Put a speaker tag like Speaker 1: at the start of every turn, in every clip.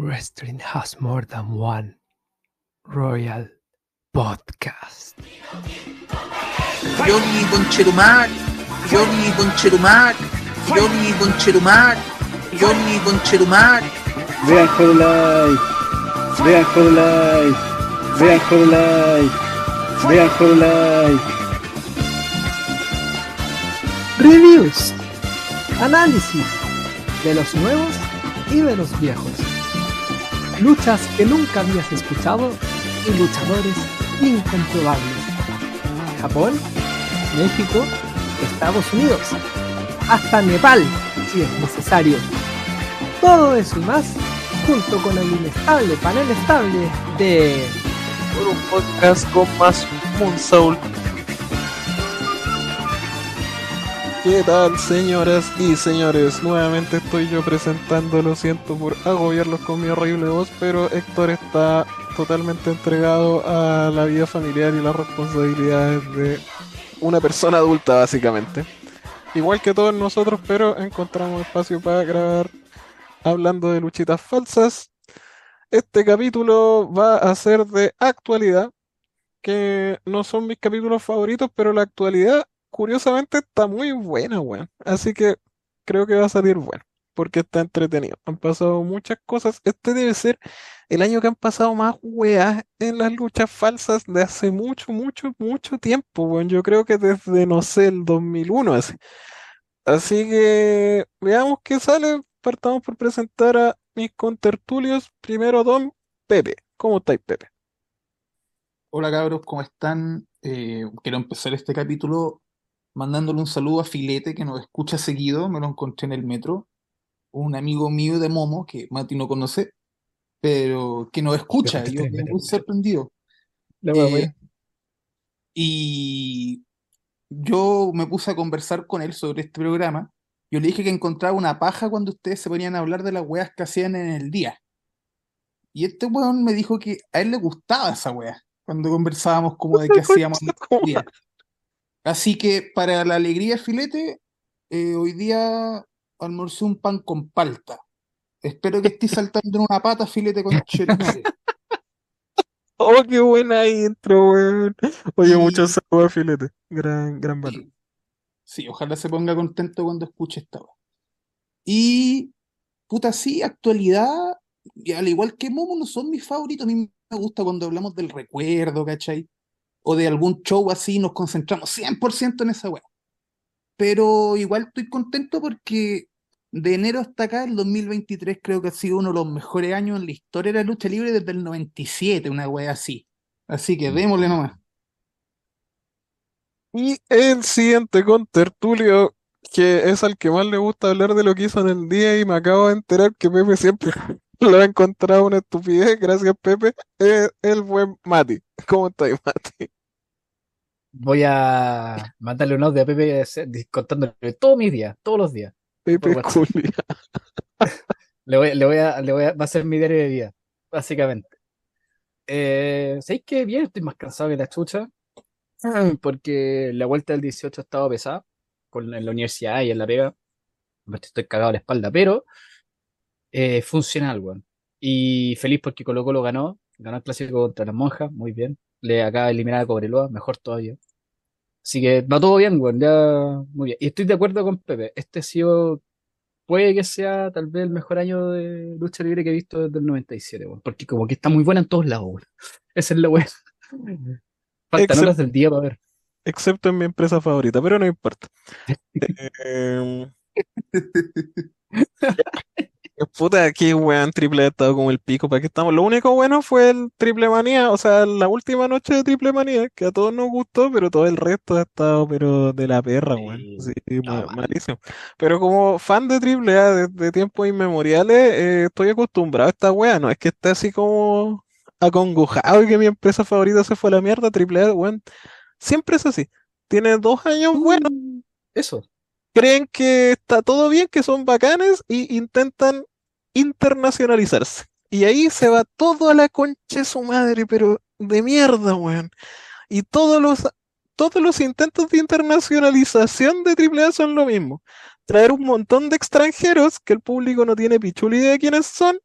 Speaker 1: Wrestling has more than one Royal Podcast.
Speaker 2: Johnny Conchetumac, Johnny Conchetumac, Johnny Conchetumac, Johnny Conchetumac.
Speaker 3: Vean Live, vean Live, vean Live, vean Live.
Speaker 1: Reviews, análisis de los nuevos y de los viejos. Luchas que nunca habías escuchado y luchadores incomprobables. Japón, México, Estados Unidos, hasta Nepal, si es necesario. Todo eso y más, junto con el inestable panel estable de
Speaker 4: por un podcast con más Moon. ¿Qué tal, señoras y señores? Nuevamente estoy yo presentando, lo siento por agobiarlos con mi horrible voz, pero Héctor está totalmente entregado a la vida familiar y las responsabilidades de una persona adulta, básicamente. Igual que todos nosotros, pero encontramos espacio para grabar hablando de luchitas falsas. Este capítulo va a ser de actualidad, que no son mis capítulos favoritos, pero la actualidad curiosamente está muy buena, weón. Así que creo que va a salir bueno, porque está entretenido. Han pasado muchas cosas. Este debe ser el año que han pasado más weas en las luchas falsas de hace mucho, mucho, mucho tiempo, weón. Yo creo que desde, no sé, el 2001 así. Así que veamos qué sale. Partamos por presentar a mis contertulios. Primero, Don Pepe. ¿Cómo estáis, Pepe?
Speaker 2: Hola cabros, ¿cómo están? Eh, quiero empezar este capítulo mandándole un saludo a Filete, que nos escucha seguido, me lo encontré en el metro, un amigo mío de Momo, que Mati no conoce, pero que nos escucha, yo estoy muy sorprendido. Eh, y yo me puse a conversar con él sobre este programa, yo le dije que encontraba una paja cuando ustedes se ponían a hablar de las weas que hacían en el día. Y este weón me dijo que a él le gustaba esa wea, cuando conversábamos como de qué hacíamos en el día. Así que para la alegría filete, eh, hoy día almorcé un pan con palta. Espero que estés saltando en una pata, filete con chetumare.
Speaker 4: Oh, qué buena intro, weón. Oye, muchos saludos, filete. Gran, gran valor.
Speaker 2: Sí, ojalá se ponga contento cuando escuche esta voz. Y, puta, sí, actualidad, y al igual que Momo, no son mis favoritos. A mí me gusta cuando hablamos del recuerdo, ¿cachai? O de algún show así, nos concentramos 100% en esa weá. Pero igual estoy contento porque de enero hasta acá, el 2023, creo que ha sido uno de los mejores años en la historia de la lucha libre desde el 97, una weá así. Así que démosle nomás.
Speaker 4: Y el siguiente con Tertulio, que es al que más le gusta hablar de lo que hizo en el día, y me acabo de enterar que Pepe siempre lo ha encontrado una estupidez. Gracias, Pepe. El buen Mati. ¿Cómo estáis, Mati?
Speaker 1: voy a mandarle un audio a Pepe contándole todos mis días, todos los días.
Speaker 4: Pepe Julia.
Speaker 1: le voy, le voy a, le voy a, va a ser mi diario de vida, básicamente. Eh, ¿Sabéis que bien? Estoy más cansado que la chucha. Porque la vuelta del 18 ha estado pesada con, en la universidad y en la pega. Estoy cagado a la espalda, pero eh, funcional, weón. Y feliz porque Colo Colo ganó. Ganó el clásico contra las monjas, muy bien. Le acaba de eliminar a Cobreloa, mejor todavía. Así que va todo bien, weón, ya muy bien. Y estoy de acuerdo con Pepe. Este ha sido, puede que sea tal vez el mejor año de lucha libre que he visto desde el 97, weón. Porque como que está muy buena en todos lados, weón. Esa es la weón. Faltan horas del día para ver.
Speaker 4: Excepto en mi empresa favorita, pero no importa. eh, Puta, qué weón, triple ha estado como el pico, ¿para qué estamos? Lo único bueno fue el triple manía, o sea, la última noche de triple manía, que a todos nos gustó, pero todo el resto ha estado, pero de la perra, weón. Sí, malísimo. Pero como fan de triple A desde tiempos inmemoriales, eh, estoy acostumbrado a esta weá, no es que esté así como acongojado y que mi empresa favorita se fue a la mierda, triple A, weón. Siempre es así. Tiene dos años buenos.
Speaker 1: Mm, eso
Speaker 4: creen que está todo bien, que son bacanes y intentan internacionalizarse. Y ahí se va todo a la concha de su madre, pero de mierda, weón. Y todos los, todos los intentos de internacionalización de AAA son lo mismo. Traer un montón de extranjeros que el público no tiene pichuli de quiénes son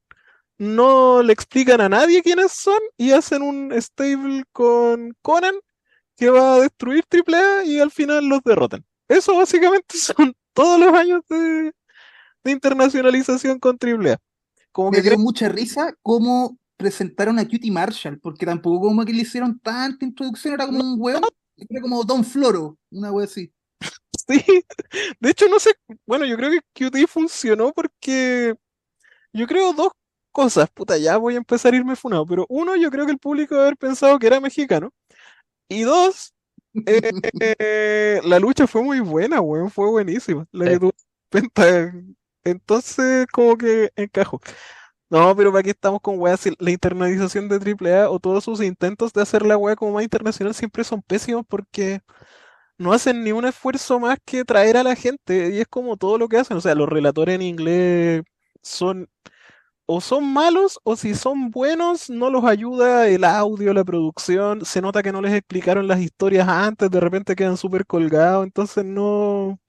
Speaker 4: no le explican a nadie quiénes son y hacen un stable con Conan que va a destruir AAA y al final los derrotan. Eso básicamente son todos los años de, de internacionalización con AAA. Como
Speaker 2: Me
Speaker 4: que
Speaker 2: dio mucha risa cómo presentaron a Cutie Marshall, porque tampoco como que le hicieron tanta introducción, era como un weón, era como Don Floro, una wea así.
Speaker 4: Sí, de hecho no sé, bueno, yo creo que QT funcionó porque yo creo dos cosas, puta, ya voy a empezar a irme funado, pero uno, yo creo que el público debe haber pensado que era mexicano, y dos, eh, eh, la lucha fue muy buena, weón, fue buenísima, la que tuvo Penta, entonces como que encajó. No, pero para qué estamos con weas, si la internalización de AAA o todos sus intentos de hacer la wea como más internacional siempre son pésimos porque no hacen ni un esfuerzo más que traer a la gente y es como todo lo que hacen, o sea, los relatores en inglés son o son malos o si son buenos no los ayuda el audio, la producción, se nota que no les explicaron las historias antes, de repente quedan súper colgados, entonces no,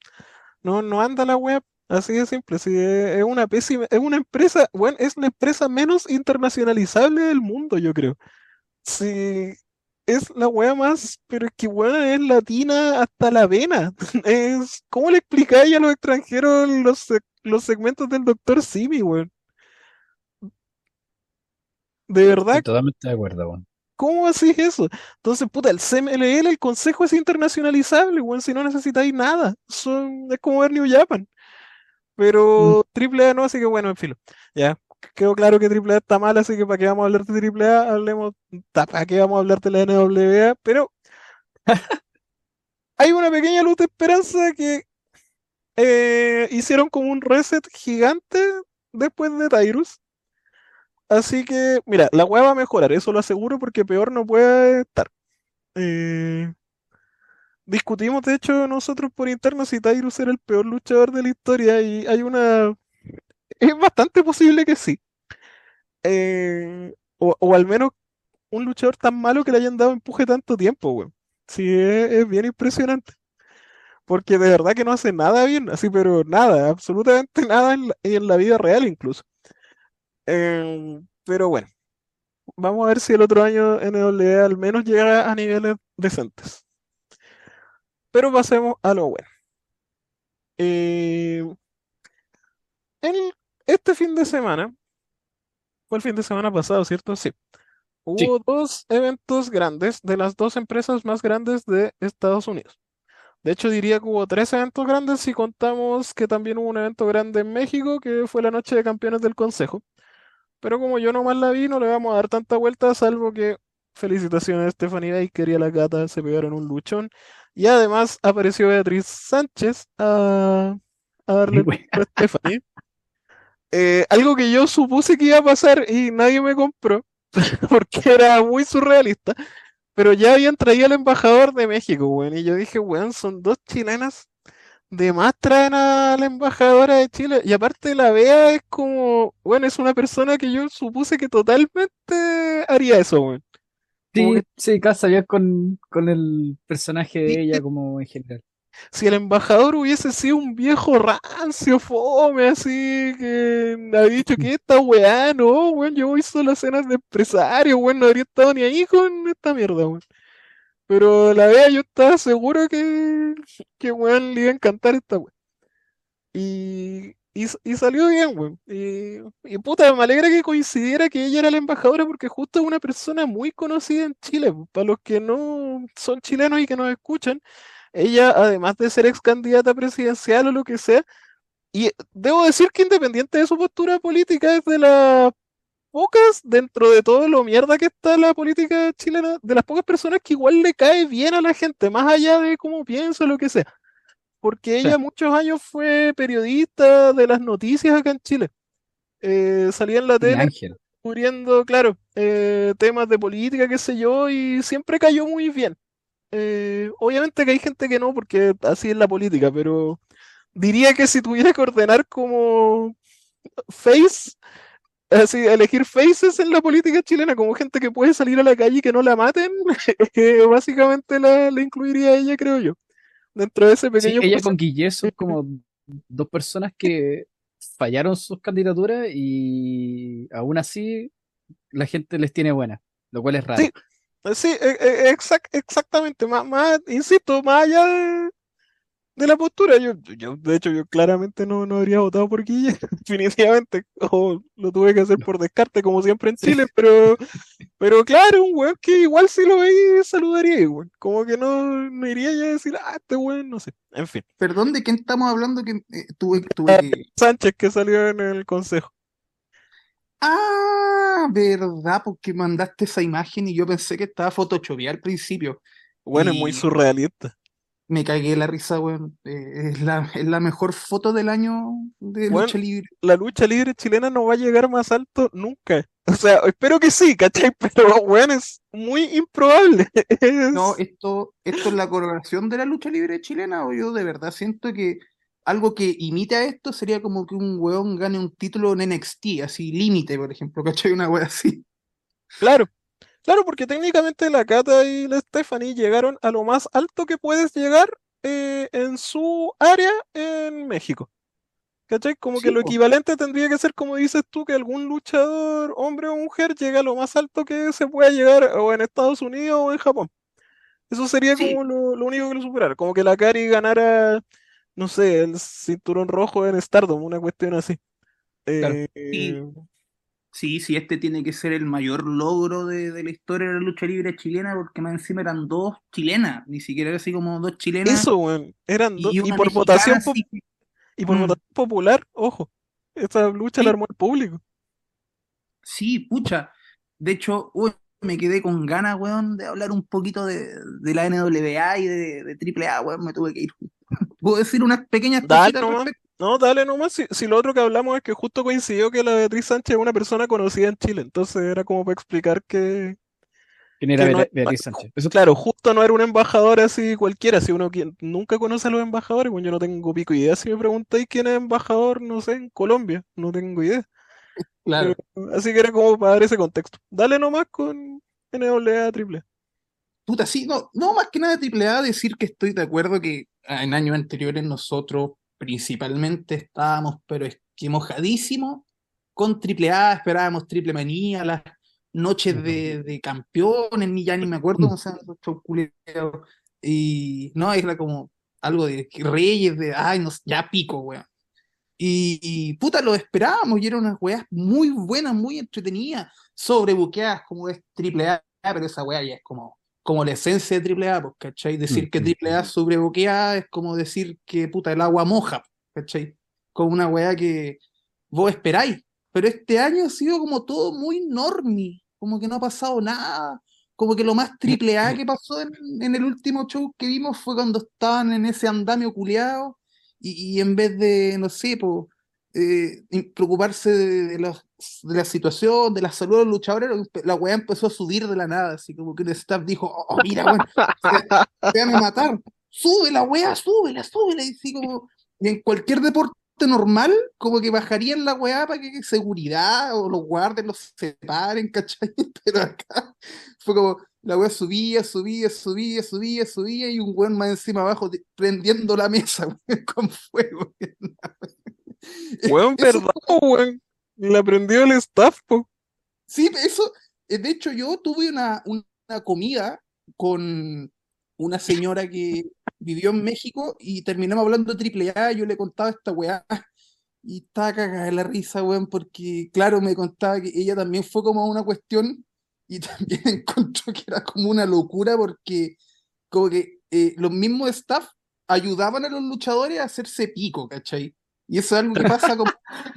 Speaker 4: no, no anda la web. Así de simple, sí, es una pésima, es una empresa, bueno, es la empresa menos internacionalizable del mundo, yo creo. Sí, es la wea más, pero es que weón es latina hasta la vena. Es, ¿cómo le explicáis a los extranjeros los, los segmentos del Doctor Simi, weón? De verdad,
Speaker 1: Estoy totalmente de acuerdo, weón.
Speaker 4: ¿cómo haces eso? Entonces, puta, el CMLL, el consejo es internacionalizable, weón, si no necesitáis nada. Son, es como ver New Japan. Pero AAA no, así que bueno, en filo. Ya, quedó claro que AAA está mal, así que para qué vamos a hablar de AAA, hablemos, para qué vamos a hablar de la NWA, pero hay una pequeña luz de esperanza que eh, hicieron como un reset gigante después de Tyrus. Así que, mira, la weá va a mejorar, eso lo aseguro porque peor no puede estar. Eh, discutimos, de hecho, nosotros por interno si Tyrus era el peor luchador de la historia y hay una... Es bastante posible que sí. Eh, o, al menos un luchador tan malo que le hayan dado empuje tanto tiempo, weón. Sí, es, es bien impresionante. Porque de verdad que no hace nada bien, así, pero nada, absolutamente nada en la, en la vida real incluso. Eh, pero bueno, vamos a ver si el otro año NWA al menos llega a niveles decentes. Pero pasemos a lo bueno. Eh, el- este fin de semana, fue el fin de semana pasado, ¿cierto? Sí.
Speaker 1: Sí.
Speaker 4: Hubo dos eventos grandes de las dos empresas más grandes de Estados Unidos. De hecho, diría que hubo tres eventos grandes si contamos que también hubo un evento grande en México, que fue la Noche de Campeones del Consejo. Pero como yo nomás la vi, no le vamos a dar tanta vuelta, salvo que felicitaciones a Stephanie Baker y a la gata, se pegaron un luchón. Y además apareció Beatriz Sánchez a, a darle a Stephanie. Eh, algo que yo supuse que iba a pasar y nadie me compró, porque era muy surrealista. Pero ya habían traído al embajador de México, weón. Y yo dije, weón, son dos chilenas. De más traen a la embajadora de Chile. Y aparte la Bea es como, bueno, es una persona que yo supuse que totalmente haría eso, weón.
Speaker 1: Sí,
Speaker 4: que
Speaker 1: sí, casa bien con, con el personaje de ella como en general.
Speaker 4: si el embajador hubiese sido un viejo rancio, fome, así, que ha dicho que esta weá, no, weón, yo solo a cenas de empresario, weón, no habría estado ni ahí con esta mierda, weón. Pero la Bea yo estaba seguro que, que weón le iba a encantar esta weá. Y, y, y salió bien, weón. Y, y puta, me alegra que coincidiera que ella era la embajadora porque justo es una persona muy conocida en Chile. Para los que no son chilenos y que nos escuchan, ella, además de ser ex candidata presidencial o lo que sea, y debo decir que independiente de su postura política, es de las pocas, dentro de todo lo mierda que está la política chilena, de las pocas personas que igual le cae bien a la gente, más allá de cómo piensa o lo que sea porque
Speaker 1: Sí.
Speaker 4: ella muchos años fue periodista de las noticias acá en Chile. Eh, salía en la tele cubriendo, claro, eh, temas de política, qué sé yo, y siempre cayó muy bien. Eh, obviamente que hay gente que no, porque así es la política, pero diría que si tuviera que ordenar como face, así, elegir faces en la política chilena, como gente que puede salir a la calle y que no la maten, eh, básicamente la, la incluiría a ella, creo yo, dentro de ese
Speaker 1: Sí,
Speaker 4: pequeño
Speaker 1: ella
Speaker 4: porcentaje.
Speaker 1: con Guille son como dos personas que fallaron sus candidaturas y aún así la gente les tiene buena, lo cual es raro.
Speaker 4: Sí, sí, eh, exact- exactamente. Más, más, insisto, más allá de, de la postura, yo, yo, de hecho, yo claramente no, no habría votado por Guille, definitivamente. O lo tuve que hacer por descarte, como siempre en. Chile, pero, pero claro, un weón que igual si lo veía saludaría igual. Como que no, no iría ya a decir, ah, este weón, no sé. En fin.
Speaker 2: Perdón, ¿de quién estamos hablando? Que eh, tuve, tuve que.
Speaker 4: Sánchez que salió en el consejo.
Speaker 2: Ah, verdad, porque mandaste esa imagen y yo pensé que estaba photoshopeada al principio.
Speaker 4: Bueno, es muy surrealista.
Speaker 2: Me cagué la risa, weón. Eh, es la, es la mejor foto del año de
Speaker 4: Weón,
Speaker 2: lucha libre.
Speaker 4: la lucha libre chilena no va a llegar más alto nunca. O sea, espero que sí, ¿cachai? Pero, weón, es muy improbable. Es-
Speaker 2: No, esto, esto es la coronación de la lucha libre chilena, o yo de verdad siento que algo que imite a esto sería como que un weón gane un título en NXT, así límite, por ejemplo, ¿cachai? Una wea así.
Speaker 4: Claro, claro, porque técnicamente la Cata y la Stephanie llegaron a lo más alto que puedes llegar eh, en su área en México. ¿Cachai? Como que lo equivalente tendría que ser, como dices tú, que algún luchador, hombre o mujer, llegue a lo más alto que se pueda llegar o en Estados Unidos o en Japón. Eso sería
Speaker 2: Sí.
Speaker 4: como lo, lo único que lo superara. Como que la Cari ganara, no sé, el cinturón rojo en Stardom, una cuestión así.
Speaker 1: Claro.
Speaker 4: Eh.
Speaker 2: Sí, sí, este tiene que ser el mayor logro de, de la historia de la lucha libre chilena, porque más encima eran dos chilenas, ni siquiera era así como dos chilenas
Speaker 4: Eso, weón. Eran dos.
Speaker 2: y
Speaker 4: por votación
Speaker 2: así
Speaker 4: Y por
Speaker 2: Mm.
Speaker 4: votación popular, ojo, esa lucha
Speaker 2: Sí.
Speaker 4: la armó el público.
Speaker 2: Sí, pucha. De hecho, uy, me quedé con ganas, weón, de hablar un poquito de, de la NWA y de, de AAA, weón, me tuve que ir. ¿Puedo decir unas pequeñas cositas respecto?
Speaker 4: No, dale nomás. Si, si lo otro que hablamos es que justo coincidió que la Beatriz Sánchez es una persona conocida en Chile, entonces era como para explicar que,
Speaker 1: ¿Quién era
Speaker 4: que no
Speaker 1: Beatriz Sánchez? Eso
Speaker 4: claro, justo no era un embajador así cualquiera. Si uno quien- nunca conoce a los embajadores, pues yo no tengo pico idea. Si me preguntáis quién es embajador, no sé, en Colombia, no tengo idea.
Speaker 2: Claro.
Speaker 4: Así que era como para dar ese contexto. Dale nomás con NWA triple.
Speaker 2: Puta, sí, no, no más que nada AAA decir que estoy de acuerdo que en años anteriores nosotros principalmente estábamos, pero es que mojadísimos con AAA, esperábamos triple manía, las noches de, de campeones, ni ya ni me acuerdo cómo se llaman. Y no, era como algo de reyes, de, ay, no, ya pico, weón. Y, y, puta, lo esperábamos y eran unas weas muy buenas, muy entretenidas, sobrebuqueadas como es AAA, pero esa wea ya es como, como la esencia de AAA, pues, ¿cachai? Decir que AAA sobrebuqueada es como decir que puta el agua moja, ¿cachai? Como una wea que vos esperáis. Pero este año ha sido como todo muy normie, como que no ha pasado nada. Como que lo más triple A que pasó en, en el último show que vimos fue cuando estaban en ese andamio culeado y, y en vez de, no sé, po, eh, preocuparse de, la situación, de la salud de los luchadores, la weá empezó a subir de la nada, así como que el staff dijo, oh, oh, mira, weón, se, a matar, sube la weá, súbela, súbela, y así como, y en cualquier deporte normal, como que bajarían la weá para que seguridad o los guardias los separen, ¿cachai? Pero acá fue como, la weá subía, subía, subía, subía, subía, y un weón más encima abajo prendiendo la mesa, weón, con fuego.
Speaker 4: Verdad, po, weón. La aprendió el staff, po.
Speaker 2: Sí, eso, eh, de hecho yo tuve una, una comida con una señora que vivió en México y terminamos hablando de triple A, yo le contaba esta weá y estaba cagada de la risa, weón, porque claro, me contaba que ella también fue como una cuestión y también encontró que era como una locura porque como que eh, los mismos staff ayudaban a los luchadores a hacerse pico, ¿cachai? Y eso es algo que pasa como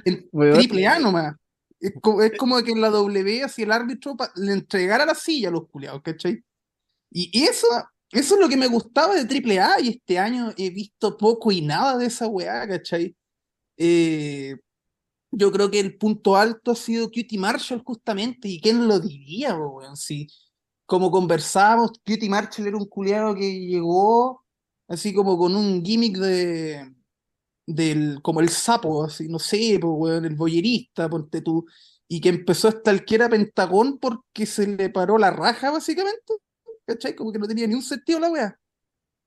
Speaker 2: en triple A nomás. Es como, es como que en la W, así el árbitro le entregara la silla a los culiados, ¿cachai? Y eso, eso es lo que me gustaba de triple A, y este año he visto poco y nada de esa weá, ¿cachai? Eh, yo creo que el punto alto ha sido Cutie Marshall, justamente, y quién lo diría, weón, si como conversábamos, Cutie Marshall era un culiado que llegó así como con un gimmick de del, como el sapo, así, no sé, pues, weón, el boyerista, ponte tú, y que empezó a stalkear a Pentagón porque se le paró la raja, básicamente, ¿cachai? Como que no tenía ni un sentido la weá.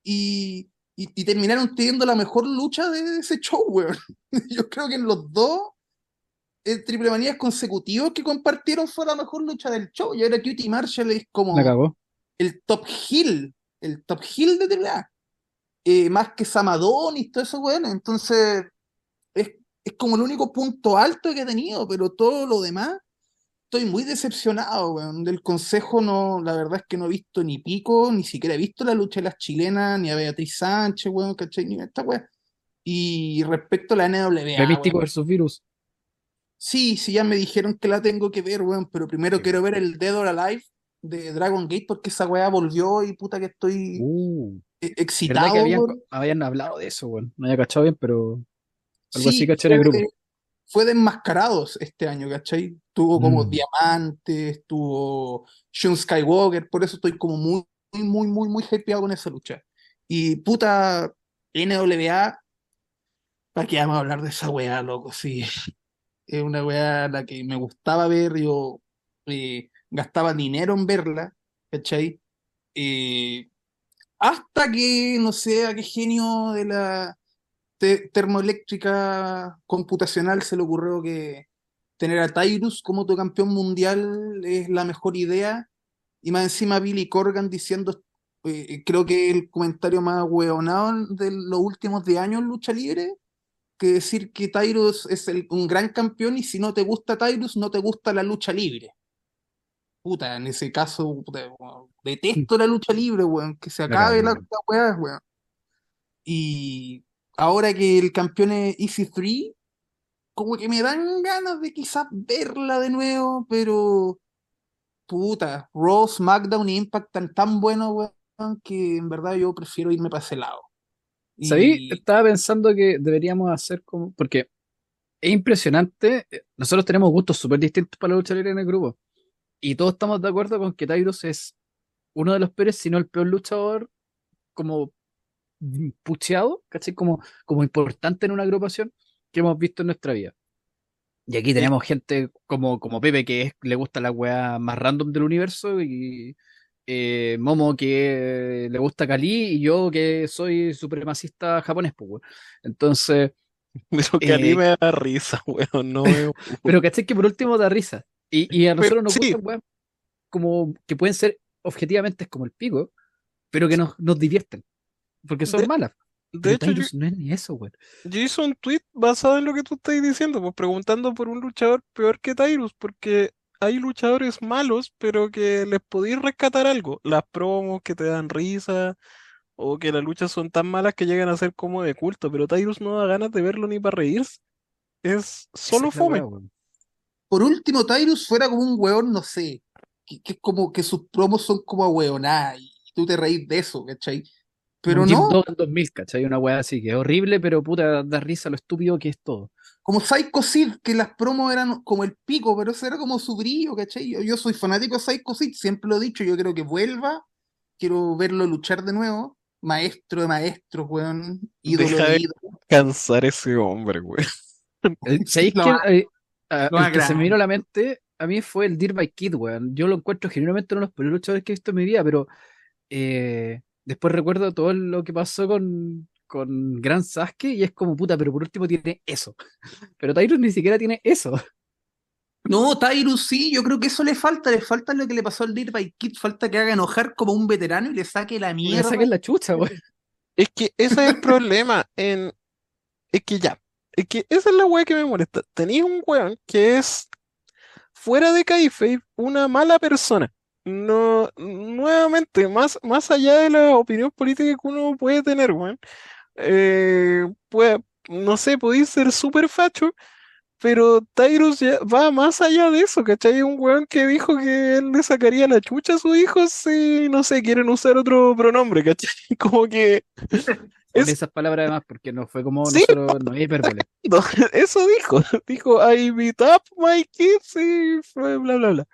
Speaker 2: Y, y, y terminaron teniendo la mejor lucha de ese show, weón. Yo creo que en los dos eh, triple manías consecutivos que compartieron fue la mejor lucha del show. Y ahora Cutie Marshall es como el top heel, el top heel de AAA. Eh, más que Samadon y todo eso, bueno. Entonces, es, es como el único punto alto que he tenido, pero todo lo demás, estoy muy decepcionado, weón. Del consejo no, la verdad es que no he visto ni pico, ni siquiera he visto la lucha de las chilenas, ni a Beatriz Sánchez, weón, ¿cachai? Ni esta weón. Y respecto a la NWA,
Speaker 1: Místico versus Virus.
Speaker 2: Sí, sí, ya me dijeron que la tengo que ver, weón, pero primero
Speaker 1: Sí.
Speaker 2: quiero ver el Dead or Alive de Dragon Gate porque esa weá volvió y puta que estoy
Speaker 1: Uh,
Speaker 2: excitado.
Speaker 1: que habían,
Speaker 2: por-
Speaker 1: habían hablado de eso, weón. No había cachado bien, pero algo
Speaker 2: Sí,
Speaker 1: así caché en el
Speaker 2: fue
Speaker 1: grupo.
Speaker 2: Fue de enmascarados este año, ¿cachai? Tuvo como
Speaker 1: Mm.
Speaker 2: Diamantes, tuvo Shun Skywalker, por eso estoy como muy, muy, muy, muy, muy hypeado con esa lucha. Y puta, NWA, ¿para qué vamos a hablar de esa weá, loco? Sí, es una weá la que me gustaba ver, yo eh, gastaba dinero en verla, ¿cachai? Eh, hasta que, no sé, a qué genio de la te- termoeléctrica computacional se le ocurrió que tener a Tyrus como tu campeón mundial es la mejor idea. Y más encima Billy Corgan diciendo, eh, creo que el comentario más hueonado de los últimos de años en lucha libre, que decir que Tyrus es el- un gran campeón y si no te gusta Tyrus, no te gusta la lucha libre. Puta, en ese caso, detesto la lucha libre, weón, que se acabe la, la weá, weón. Y ahora que el campeón es EC3, como que me dan ganas de quizás verla de nuevo, pero puta, Raw, SmackDown y Impact están tan buenos, weón, que en verdad yo prefiero irme para ese lado.
Speaker 1: ¿Sabí? Estaba pensando que deberíamos hacer como. Porque es impresionante. eh, Nosotros tenemos gustos súper distintos para la lucha libre en el grupo. Y todos estamos de acuerdo con que Tyrus es uno de los peores, si no el peor luchador, como pucheado, ¿cachai? Como, como importante en una agrupación que hemos visto en nuestra vida. Y aquí tenemos gente como, como Pepe, que es- le gusta la weá más random del universo, y eh, Momo, que le gusta Kali, y yo, que soy supremacista japonés, pues, weón. Entonces,
Speaker 4: Pero mí
Speaker 1: Eh,
Speaker 4: me da risa, weón. No
Speaker 1: pero ¿cachai? Que por último da risa. Y, y a
Speaker 4: Pero
Speaker 1: nosotros nos
Speaker 4: sí.
Speaker 1: gustan weas como que pueden ser objetivamente como el pico, pero que nos, nos divierten. Porque son
Speaker 4: De-
Speaker 1: malas.
Speaker 4: De
Speaker 1: Pero
Speaker 4: hecho, yo,
Speaker 1: Tyrus no es ni eso, weón.
Speaker 4: yo hice un tweet basado en lo que tú estás diciendo, pues preguntando por un luchador peor que Tyrus, porque hay luchadores malos, pero que les podéis rescatar algo. Las promos que te dan risa, o que las luchas son tan malas que llegan a ser como de culto, pero Tyrus no da ganas de verlo ni para reírse. Es solo
Speaker 1: es
Speaker 4: fome.
Speaker 2: por último, Tyrus fuera como un weón, no sé, que, que es como que sus promos son como ahueonadas y tú te reís de eso, ¿cachai? Pero
Speaker 1: Jim
Speaker 2: no,
Speaker 1: Duggan 2000, ¿cachai? Una wea así, que es horrible, pero puta, da risa lo estúpido que es todo.
Speaker 2: como Psycho Sid, que las promos eran como el pico, pero ese era como su brillo, ¿cachai? Yo, yo soy fanático de Psycho Sid, siempre lo he dicho, yo creo que vuelva, quiero verlo luchar de nuevo, maestro de maestros, weón, ídolo
Speaker 4: Deja
Speaker 2: de ídolos.
Speaker 4: cansar ese hombre, weón.
Speaker 1: Eh, ¿Sabéis que eh, el que se me vino a la mente a mí fue el Dear by Kid, weón. Yo lo encuentro genuinamente uno de los peores luchadores que he visto en mi vida, pero eh, después recuerdo todo lo que pasó con, con Gran Sasuke y es como puta, pero por último tiene eso. Pero Tyrus ni siquiera tiene eso.
Speaker 2: No, Tyrus sí, yo creo que eso le falta, le falta lo que le pasó al Dear by Kid, falta que haga enojar como un veterano y le saque la
Speaker 1: Y le
Speaker 2: mierda.
Speaker 1: saquen la chucha, weón.
Speaker 4: Es que ese es el problema. En... Es que ya. Es que esa es la weá que me molesta. Tenéis un weón que es fuera de kayfabe una mala persona. No, nuevamente, más, más allá de la opinión política que uno puede tener, weón. eh, puede- no sé, podéis ser súper facho, pero Tyrus ya va más allá de eso, ¿cachai? Un weón que dijo que él le sacaría la chucha a sus hijos si, no sé, quieren usar otro pronombre, ¿cachai? Como que Es-
Speaker 1: esas palabras además, porque no fue como
Speaker 4: Sí,
Speaker 1: nosotros, no es hipérbole.
Speaker 4: No, eso dijo. Dijo, I beat up my kids y fue bla, bla, bla.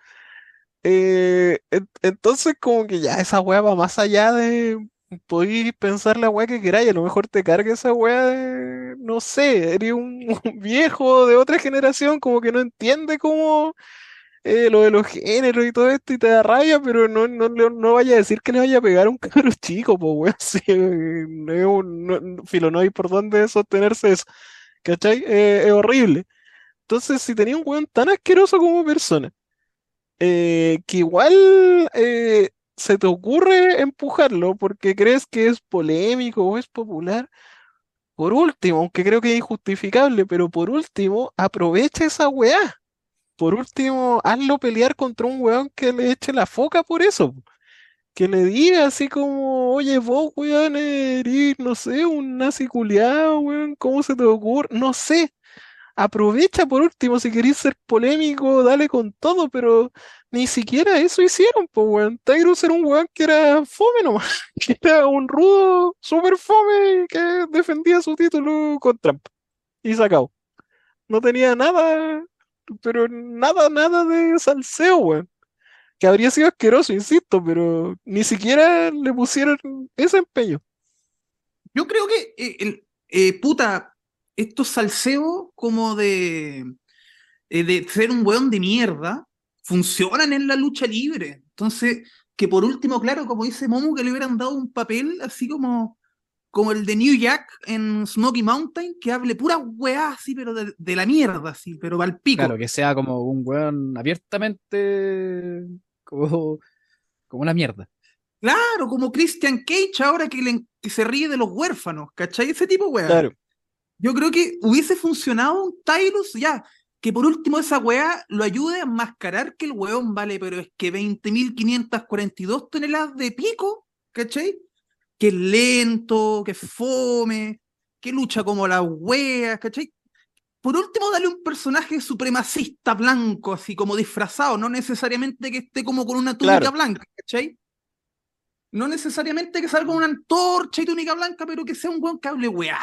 Speaker 4: Eh, en- entonces, como que ya esa weá va más allá de. Podéis pensar la weá que queráis. A lo mejor te carga esa weá de. No sé, eres un, un viejo de otra generación, como que no entiende cómo. Eh, lo de los géneros y todo esto y te da rabia, pero no, no, no vaya a decir que le vaya a pegar a un cabro chico, pues weón. Sí, no filo, no hay por dónde sostenerse eso. ¿Cachai? Eh, es horrible. Entonces, si tenía un weón tan asqueroso como persona, eh, que igual se te ocurre empujarlo porque crees que es polémico o es popular, por último, aunque creo que es injustificable, pero por último, aprovecha esa weá. Por último, hazlo pelear contra un weón que le eche la foca por eso. Que le diga así como, oye, vos, weón, eres, no sé, un nazi culiao, weón, ¿cómo se te ocurre? No sé. Aprovecha por último, si querés ser polémico, dale con todo, pero ni siquiera eso hicieron, pues, weón. Tyrus era un weón que era fome nomás, que era un rudo super fome que defendía su título con Trump. Y sacado. No tenía nada, pero nada, nada de salseo, weón. Que habría sido asqueroso, insisto, pero ni siquiera le pusieron ese empeño.
Speaker 2: Yo creo que, eh, eh, puta, estos salseos como de, eh, de ser un weón de mierda funcionan en la lucha libre. Entonces, que por último, claro, como dice Momo, que le hubieran dado un papel así como, como el de New Jack en Smoky Mountain, que hable pura weá así, pero de, de la mierda, así, pero al pico.
Speaker 1: Claro, que sea como un weón abiertamente como, como una mierda.
Speaker 2: Claro, como Christian Cage ahora que, le- que se ríe de los huérfanos, ¿cachai? Ese tipo, weá.
Speaker 4: Claro.
Speaker 2: Yo creo que hubiese funcionado un Tyrus ya, que por último esa weá lo ayude a enmascarar que el weón vale, pero es que 20.542 toneladas de pico, ¿cachai? Que es lento, que es fome, que lucha como las weas, ¿cachai? Por último, dale un personaje supremacista blanco, así como disfrazado, no necesariamente que esté como con una túnica
Speaker 4: Claro.
Speaker 2: blanca, ¿cachai? No necesariamente que salga con una antorcha y túnica blanca, pero que sea un weón que hable weá.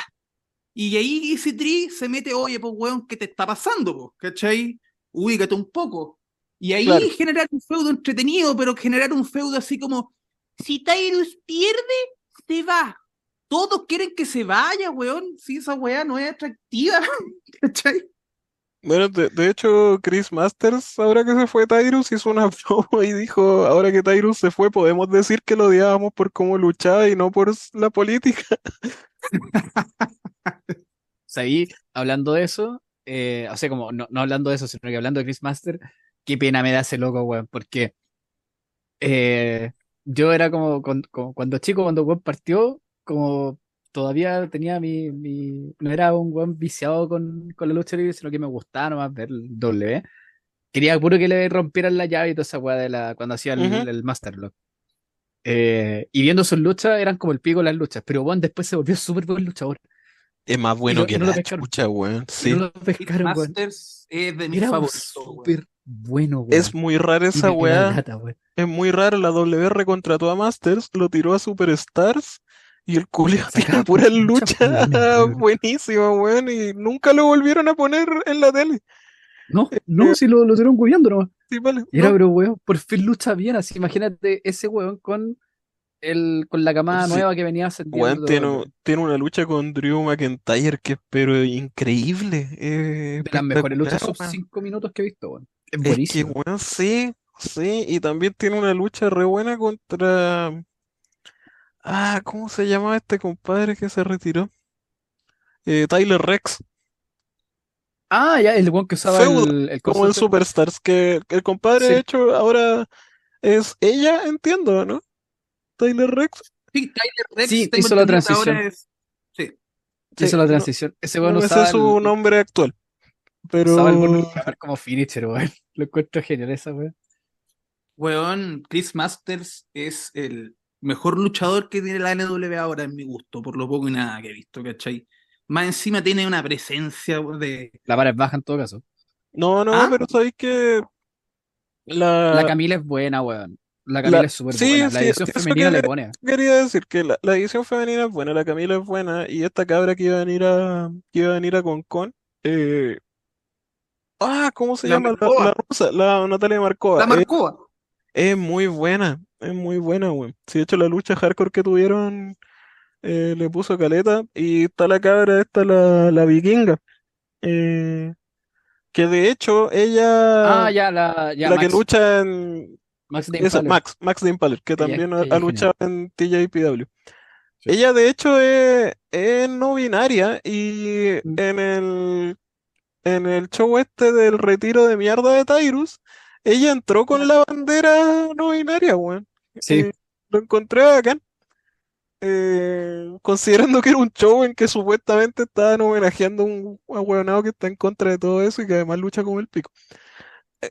Speaker 2: Y ahí Easy Tree se mete, oye, pues weón, ¿qué te está pasando, po? ¿Cachai? Ubícate un poco. Y ahí
Speaker 4: Claro.
Speaker 2: generar un feudo entretenido, pero generar un feudo así como, si Tyrus pierde, se va. Todos quieren que se vaya, weón. Si esa weá no es atractiva, ¿cachai?
Speaker 4: Bueno, de, de hecho, Chris Masters, ahora que se fue Tyrus, hizo una promo y dijo, ahora que Tyrus se fue, podemos decir que lo odiábamos por cómo luchaba y no por la política.
Speaker 1: O sea, ahí, hablando de eso, eh, o sea, como no, no hablando de eso, sino que hablando de Chris Master, qué pena me da ese loco, weón, porque eh, yo era como, como cuando chico, cuando weón partió, como todavía tenía mi, mi- no era un weón viciado con, con la lucha libre, sino que me gustaba nomás ver el W. Quería puro que le rompieran la llave y toda esa weá de la, cuando hacía el. Eh, y viendo sus luchas, eran como el pico de las luchas, pero weón después se volvió súper buen luchador.
Speaker 4: Es más bueno
Speaker 1: no-
Speaker 4: que
Speaker 1: no lo
Speaker 4: la chucha, weón. Sí.
Speaker 1: no lo pescaron, weón.
Speaker 2: Masters es de mis
Speaker 1: Era
Speaker 2: favoritos.
Speaker 1: súper bueno, weón.
Speaker 4: Es muy rara esa weá.
Speaker 1: lata, weón.
Speaker 4: Es muy raro. La W recontrató a Masters, lo tiró a Superstars y el
Speaker 1: Sacaba
Speaker 4: tiene puras
Speaker 1: luchas
Speaker 4: luchas
Speaker 1: buenas, weón.
Speaker 4: Y nunca lo volvieron a poner en la tele.
Speaker 1: No, no, si lo, lo tuvieron hueveando nomás.
Speaker 4: Sí, vale.
Speaker 1: Era,
Speaker 4: no.
Speaker 1: pero weón, por fin lucha bien. Así, imagínate ese weón con el, con la camada
Speaker 4: Sí.
Speaker 1: nueva que venía de
Speaker 4: tiene, tiene una lucha con Drew McIntyre que es pero increíble. eh,
Speaker 1: de las mejores luchas
Speaker 4: weón.
Speaker 1: 5 minutos que he visto, weón. Es
Speaker 4: Es que,
Speaker 1: buenísimo.
Speaker 4: sí, sí. Y también tiene una lucha re buena contra. Ah, ¿cómo se llamaba este compadre que se retiró? Eh, Tyler Rex.
Speaker 1: Ah, ya, el weón que usaba
Speaker 4: Feudo,
Speaker 1: el, el
Speaker 4: Como en
Speaker 1: ese.
Speaker 4: Superstars. Que el compadre, de hecho, ahora es ella, entiendo, ¿no? Tyler Rex.
Speaker 2: Sí, Tyler Rex,
Speaker 1: Sí, hizo la transición.
Speaker 2: ahora es- Sí.
Speaker 1: Hizo la
Speaker 4: no-
Speaker 1: transición. Ese
Speaker 4: No
Speaker 1: weón
Speaker 4: me sé
Speaker 1: usaba
Speaker 4: su
Speaker 1: el,
Speaker 4: nombre actual. Pero.
Speaker 1: el como finisher, weón. Lo encuentro genial esa weón.
Speaker 2: Weón, Chris Masters es el mejor luchador que tiene la NW ahora en mi gusto, por lo poco y nada que he visto, ¿cachai? Más encima tiene una presencia de...
Speaker 1: La vara es baja en todo caso.
Speaker 4: No, no,
Speaker 2: ¿Ah?
Speaker 4: pero sabéis que. La,
Speaker 1: La Camila es buena, weón. La Camila
Speaker 4: La-
Speaker 1: es súper
Speaker 4: sí,
Speaker 1: buena. La
Speaker 4: sí,
Speaker 1: edición
Speaker 4: eso
Speaker 1: femenina
Speaker 4: que-
Speaker 1: le pone.
Speaker 4: Quería decir que la, la edición femenina es buena, la Camila es buena, y esta cabra que iba a venir a, que iba a venir a Concon, eh, ah, ¿cómo se
Speaker 2: La
Speaker 4: llama? La, rusa, la Natalia Markova,
Speaker 2: La
Speaker 4: eh,
Speaker 2: marcó.
Speaker 4: es muy buena, es muy buena, weón. Sí, de hecho la lucha hardcore que tuvieron eh, le puso caleta, y está la cabra esta, la, la vikinga, eh, que de hecho ella,
Speaker 1: Ah, ya, la, ya,
Speaker 4: la que lucha en,
Speaker 1: Max de.
Speaker 4: Max, Max de Impaler, que también ha,
Speaker 1: ella
Speaker 4: ha
Speaker 1: es
Speaker 4: luchado en TJPW.
Speaker 1: Sí.
Speaker 4: Ella de hecho es, es no binaria y
Speaker 1: Mm.
Speaker 4: en el en el show este del retiro de mierda de Tyrus, ella entró con la bandera no binaria, weón.
Speaker 1: Sí.
Speaker 4: Eh, lo encontré bacán. Eh, considerando que era un show en que supuestamente estaban homenajeando a un ahueonado que está en contra de todo eso y que además lucha como el pico.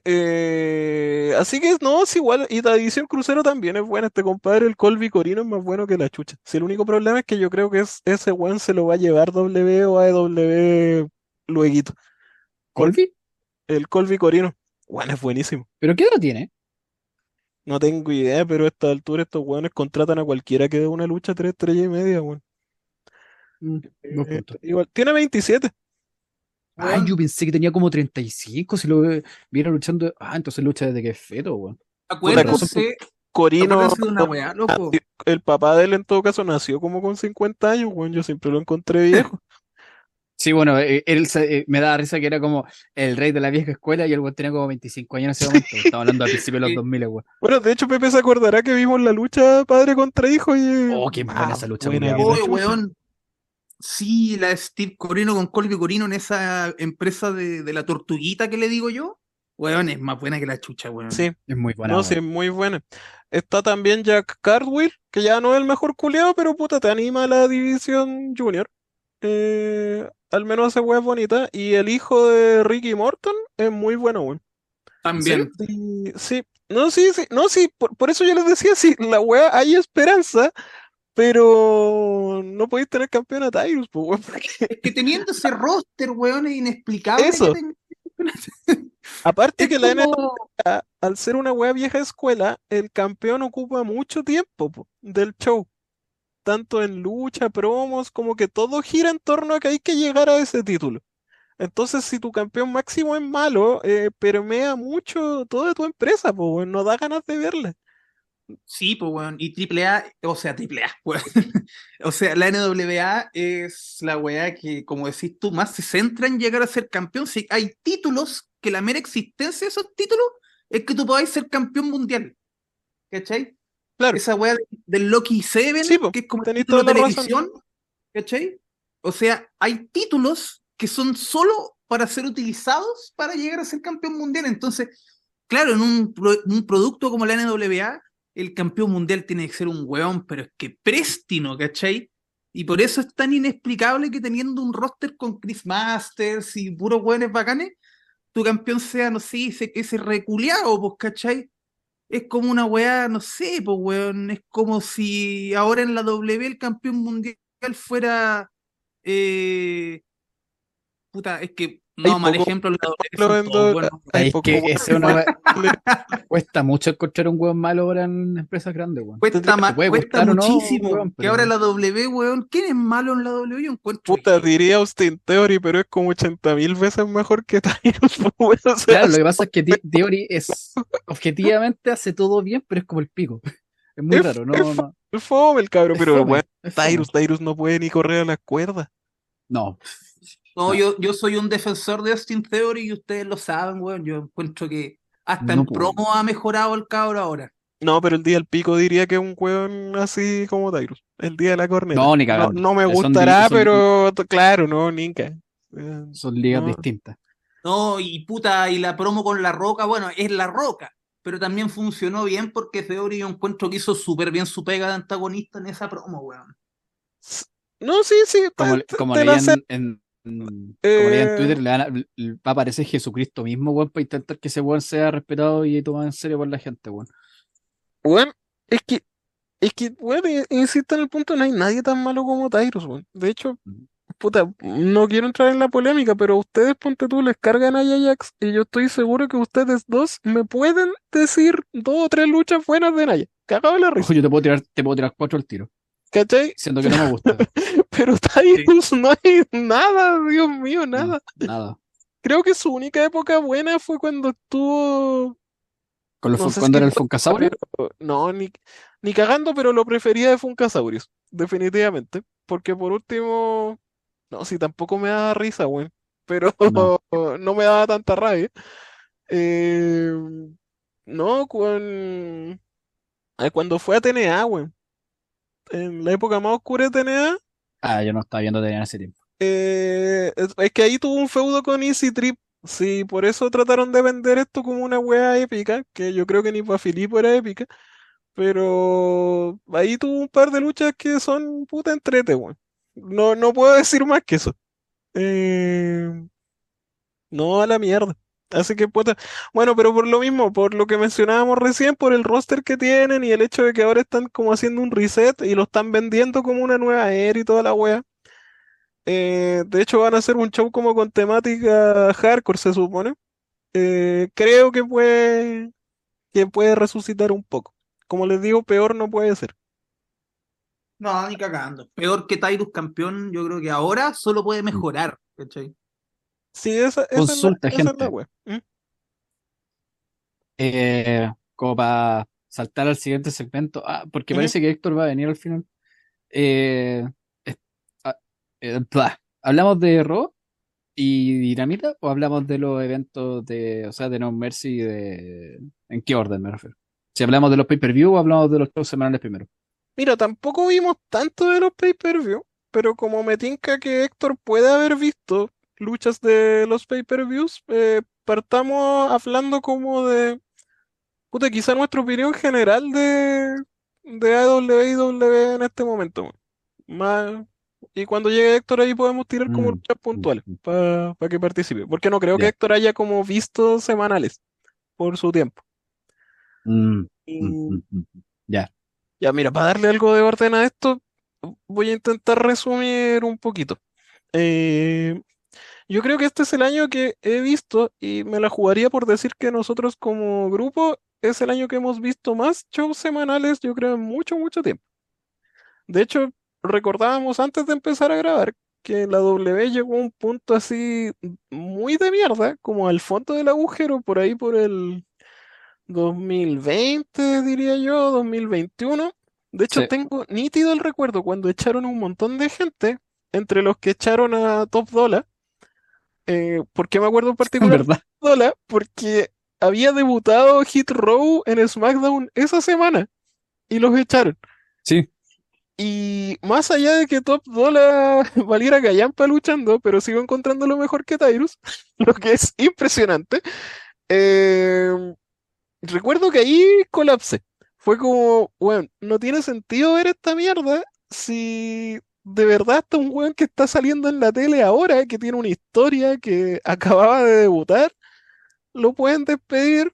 Speaker 4: Eh, así que no, es igual. Y la edición crucero también es buena. Este compadre, el Colby Corino, es más bueno que la chucha. Si el único problema es que yo creo que es, ese weón se lo va a llevar W o AEW lueguito.
Speaker 1: ¿Colby?
Speaker 4: El Colby Corino. Weón, es buenísimo.
Speaker 1: ¿Pero qué edad tiene?
Speaker 4: No tengo idea, pero a esta altura estos weones contratan a cualquiera que dé una lucha tres estrellas y media, weón.
Speaker 1: Mm,
Speaker 4: Eh, igual, tiene 27.
Speaker 1: Ay, yo pensé que tenía como 35, si lo viera luchando. Ah, entonces lucha desde que es feto, weón.
Speaker 2: Acuérdense,
Speaker 4: Corino,
Speaker 2: acuérdense de una weá, loco.
Speaker 4: el papá de él en todo caso nació como con 50 años, weón. Yo siempre lo encontré viejo.
Speaker 1: Sí, bueno, eh, él eh, me daba risa que era como el rey de la vieja escuela y el weón tenía como 25 años en ese momento. Estamos hablando al principio de los
Speaker 2: Sí.
Speaker 1: 2000, weón.
Speaker 4: Bueno, de hecho, Pepe se acordará que vimos la lucha padre contra hijo y.
Speaker 1: Oh, qué
Speaker 4: Ah,
Speaker 1: esa lucha,
Speaker 2: weón. Sí, la Steve Corino con Colby Corino en esa empresa de, de la tortuguita que le digo yo. Weón, es más buena que la chucha, weón.
Speaker 4: Sí,
Speaker 1: Es muy buena.
Speaker 4: no,
Speaker 1: weón.
Speaker 4: sí, muy buena. Está también Jack Cardwell, que ya no es el mejor culiado, pero puta, te anima a la división junior. Eh, al menos hace weas bonitas. Y el hijo de Ricky Morton es muy bueno, weón.
Speaker 2: También.
Speaker 4: Sí, sí, no, sí, sí, no, sí, por, por eso yo les decía, sí, la wea hay esperanza, pero no podéis tener campeón a Tyrus, pues, weón, porque
Speaker 2: Es que teniendo ese roster, weón, es inexplicable.
Speaker 4: Eso.
Speaker 2: que
Speaker 4: aparte
Speaker 2: Es
Speaker 4: que la NBA, al ser una wea vieja escuela, el campeón ocupa mucho tiempo po, del show, tanto en lucha, promos, como que todo gira en torno a que hay que llegar a ese título. Entonces, si tu campeón máximo es malo, eh, permea mucho toda tu empresa, pues, no da ganas de verla.
Speaker 2: Sí, pues, weón. Y AAA, o sea, AAA, weón. O sea, la NWA es la weá que, como decís tú, más se centra en llegar a ser campeón. Si hay títulos que la mera existencia de esos títulos es que tú podáis ser campeón mundial. ¿Cachai?
Speaker 4: Claro.
Speaker 2: Esa weá de- del Loki Seven,
Speaker 4: Sí, po,
Speaker 2: que es como el título de
Speaker 4: la razón.
Speaker 2: televisión. ¿Cachai? O sea, hay títulos que son solo para ser utilizados para llegar a ser campeón mundial. Entonces, claro, en un, un producto como la NWA, el campeón mundial tiene que ser un weón, pero es que préstino, ¿cachai? Y por eso es tan inexplicable que teniendo un roster con Chris Masters y puros weones bacanes, tu campeón sea, no sé, ese, ese reculeado, pues, ¿cachai? Es como una weá, no sé, pues, weón, es como si ahora en la W el campeón mundial fuera... eh, Puta, es que no,
Speaker 4: Hay
Speaker 2: mal
Speaker 4: poco-
Speaker 2: ejemplo, la W
Speaker 4: lo
Speaker 1: que Cuesta mucho encontrar un weón malo ahora en empresas grandes, weón.
Speaker 2: Cuesta,
Speaker 1: puede
Speaker 2: cuesta
Speaker 1: no,
Speaker 2: muchísimo.
Speaker 1: weón,
Speaker 2: que
Speaker 1: pero-
Speaker 2: ahora la W, weón, ¿quién es malo en la W? Yo encuentro.
Speaker 4: Puta, diría Austin Theory, pero es como 80 mil veces mejor que Tyrus, weón, o sea,
Speaker 1: Claro, lo que pasa es que Theory es objetivamente hace todo bien, pero es como el pico. Es muy
Speaker 4: Es-
Speaker 1: raro, no,
Speaker 4: es-
Speaker 1: no.
Speaker 4: es fome el cabro,
Speaker 1: es
Speaker 4: pero weón. Tyrus, Tyrus no puede ni correr a las cuerdas.
Speaker 1: No,
Speaker 2: No, yo, yo soy un defensor de Austin Theory y ustedes lo saben, weón. Yo encuentro que hasta
Speaker 1: No
Speaker 2: en
Speaker 1: puedo.
Speaker 2: promo ha mejorado el cabro ahora.
Speaker 4: No, pero el día del pico diría que es un weón así como Tyrus. El día de la corneta.
Speaker 1: No, ni
Speaker 4: No, no me gustará,
Speaker 1: son-
Speaker 4: pero claro, no, Nika. Eh,
Speaker 1: son ligas
Speaker 4: No.
Speaker 1: distintas.
Speaker 2: No, y puta, y la promo con la roca, bueno, es la roca. Pero también funcionó bien porque Theory yo encuentro que hizo súper bien su pega de antagonista en esa promo, weón.
Speaker 4: No, sí, sí,
Speaker 1: Como, como
Speaker 4: te
Speaker 1: leí
Speaker 4: la
Speaker 1: en, en- en- como leí en
Speaker 4: Eh,
Speaker 1: Twitter, le van a- va a aparecer Jesucristo mismo, weón, para intentar que ese weón sea respetado y tomado en serio por la gente, weón.
Speaker 4: Weón, es que, es que, weón, i- insisto en el punto, no hay nadie tan malo como Tyrus, weón. De hecho,
Speaker 1: Mm.
Speaker 4: puta, no quiero entrar en la polémica, pero ustedes, ponte tú, les cargan a Ajax y yo estoy seguro que ustedes dos me pueden decir dos o tres luchas buenas de Naya. Cagado la risa,
Speaker 1: Ojo, yo te puedo tirar, te puedo tirar cuatro al tiro,
Speaker 4: ¿cachai?
Speaker 1: siendo que no me gusta.
Speaker 4: Pero Tyrus no hay nada, Dios mío, nada.
Speaker 1: No, nada.
Speaker 4: Creo que su única época buena fue cuando estuvo
Speaker 1: Con los
Speaker 4: No si
Speaker 1: cuando era el
Speaker 4: pero- no, ni, ni cagando, pero lo prefería de Funkasaurios, definitivamente. Porque por último, no, si tampoco me daba risa, weón. Pero
Speaker 1: No.
Speaker 4: no me daba tanta rabia. Eh, no, con, ah, cuando fue a TNA, weón. En la época más oscura de TNA,
Speaker 1: ah, yo no estaba viendo TNA en ese tiempo.
Speaker 4: Eh, es, es que ahí tuvo un feudo con Easy Trip. Sí, por eso trataron de vender esto como una wea épica, que yo creo que ni para Filipo era épica. Pero ahí tuvo un par de luchas que son puta entrete, weón. No, no puedo decir más que eso. Eh, no a la mierda. Así que puta. Bueno, pero por lo mismo, por lo que mencionábamos recién, por el roster que tienen y el hecho de que ahora están como haciendo un reset y lo están vendiendo como una nueva era y toda la wea. Eh, de hecho, van a hacer un show como con temática hardcore, se supone. Eh, creo que puede, que puede resucitar un poco. Como les digo, peor no puede ser.
Speaker 2: No, ni cagando. Peor que Tyrus campeón, yo creo que ahora solo puede mejorar. ¿cachai?
Speaker 4: Sí, esa, esa es la,
Speaker 1: Consulta,
Speaker 4: esa es la
Speaker 1: gente.
Speaker 4: wea. ¿Mm?
Speaker 1: Eh, como para saltar al siguiente segmento. Ah, porque parece que Héctor va a venir al final. Eh, ah, eh. ¿Hablamos de Raw y Dinamita o hablamos de los eventos de, o sea, de No Mercy y de... ¿En qué orden me refiero? Si hablamos de los pay-per-view o hablamos de los shows semanales primero.
Speaker 4: Mira, tampoco vimos tanto de los pay-per-view, pero como me tinca que Héctor puede haber visto luchas de los pay-per-views, eh, partamos hablando como de, puta, quizá nuestra opinión general de, de AEW y WWE en este momento. Más, y cuando llegue Héctor ahí podemos tirar como
Speaker 1: Mm,
Speaker 4: luchas
Speaker 1: mm,
Speaker 4: puntuales
Speaker 1: mm.
Speaker 4: para que participe, porque no creo que. Héctor haya como visto semanales por su tiempo.
Speaker 1: Mm, mm, mm, mm. Ya.
Speaker 4: Ya, mira, para darle algo de orden a esto, voy a intentar resumir un poquito. Eh, yo creo que este es el año que he visto y me la jugaría por decir que nosotros como grupo es el año que hemos visto más shows semanales, yo creo, en mucho, mucho tiempo. De hecho, recordábamos antes de empezar a grabar que la W llegó a un punto así muy de mierda, como al fondo del agujero, por ahí por el 2020, diría yo, 2021. De hecho,
Speaker 1: Sí.
Speaker 4: tengo nítido el recuerdo cuando echaron un montón de gente, entre los que echaron a Top Dollar. Eh, ¿por qué me acuerdo en particular de
Speaker 1: ¿Verdad?
Speaker 4: Dollar? Porque había debutado Hit Row en SmackDown esa semana y los echaron.
Speaker 1: Sí.
Speaker 4: Y más allá de que Top Dollar valiera callampa luchando, pero sigo encontrando lo mejor que Tyrus, lo que es impresionante. eh, recuerdo que ahí colapsé. Fue como, weón, no tiene sentido ver esta mierda si de verdad está un weón que está saliendo en la tele ahora, que tiene una historia, que acababa de debutar, lo pueden despedir.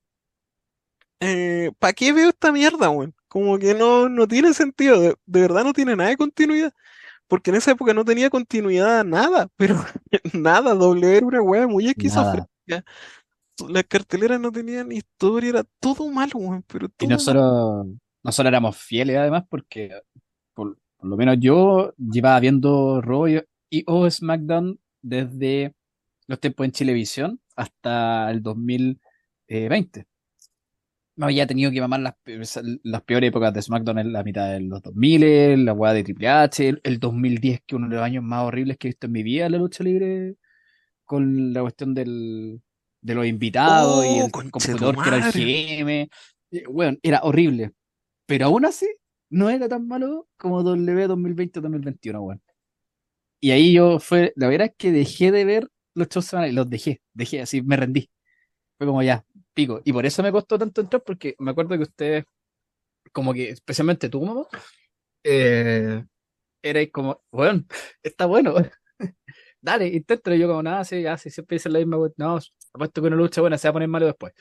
Speaker 4: ¿para qué veo esta mierda, weón? Como que no, no tiene sentido, de, de verdad no tiene nada de continuidad. Porque en esa época no tenía continuidad nada, pero nada, W era una weá muy
Speaker 1: Nada.
Speaker 4: esquizofrénica. Las carteleras no tenían historia, era todo malo, weón, pero
Speaker 1: Y
Speaker 4: todo
Speaker 1: nosotros, nosotros éramos fieles además porque por, lo menos yo llevaba viendo Raw y, y o SmackDown desde los tiempos en Chilevisión hasta el 2020. Me había tenido que mamar las, las peores épocas de SmackDown en la mitad de los 2000, la weá de Triple H, el, el 2010, que uno de los años más horribles que he visto en mi vida en la lucha libre, con la cuestión del, de los invitados y
Speaker 4: Oh,
Speaker 1: el computador que era el. GM. Eh, Weón, era horrible. Pero aún así, no era tan malo como W 2020-2021, weón. Y ahí yo fue, la verdad es que dejé de ver los shows semanales, los dejé, dejé así, me rendí. Fue como ya, pico. Y por eso me costó tanto entrar, porque me acuerdo que ustedes, como que, especialmente tú, mamá, eh, erais como, bueno, está bueno, dale, inténtalo. Y yo como, nada, sí, ya, sí, siempre dicen la misma, no, apuesto que una lucha buena se va a poner malo después.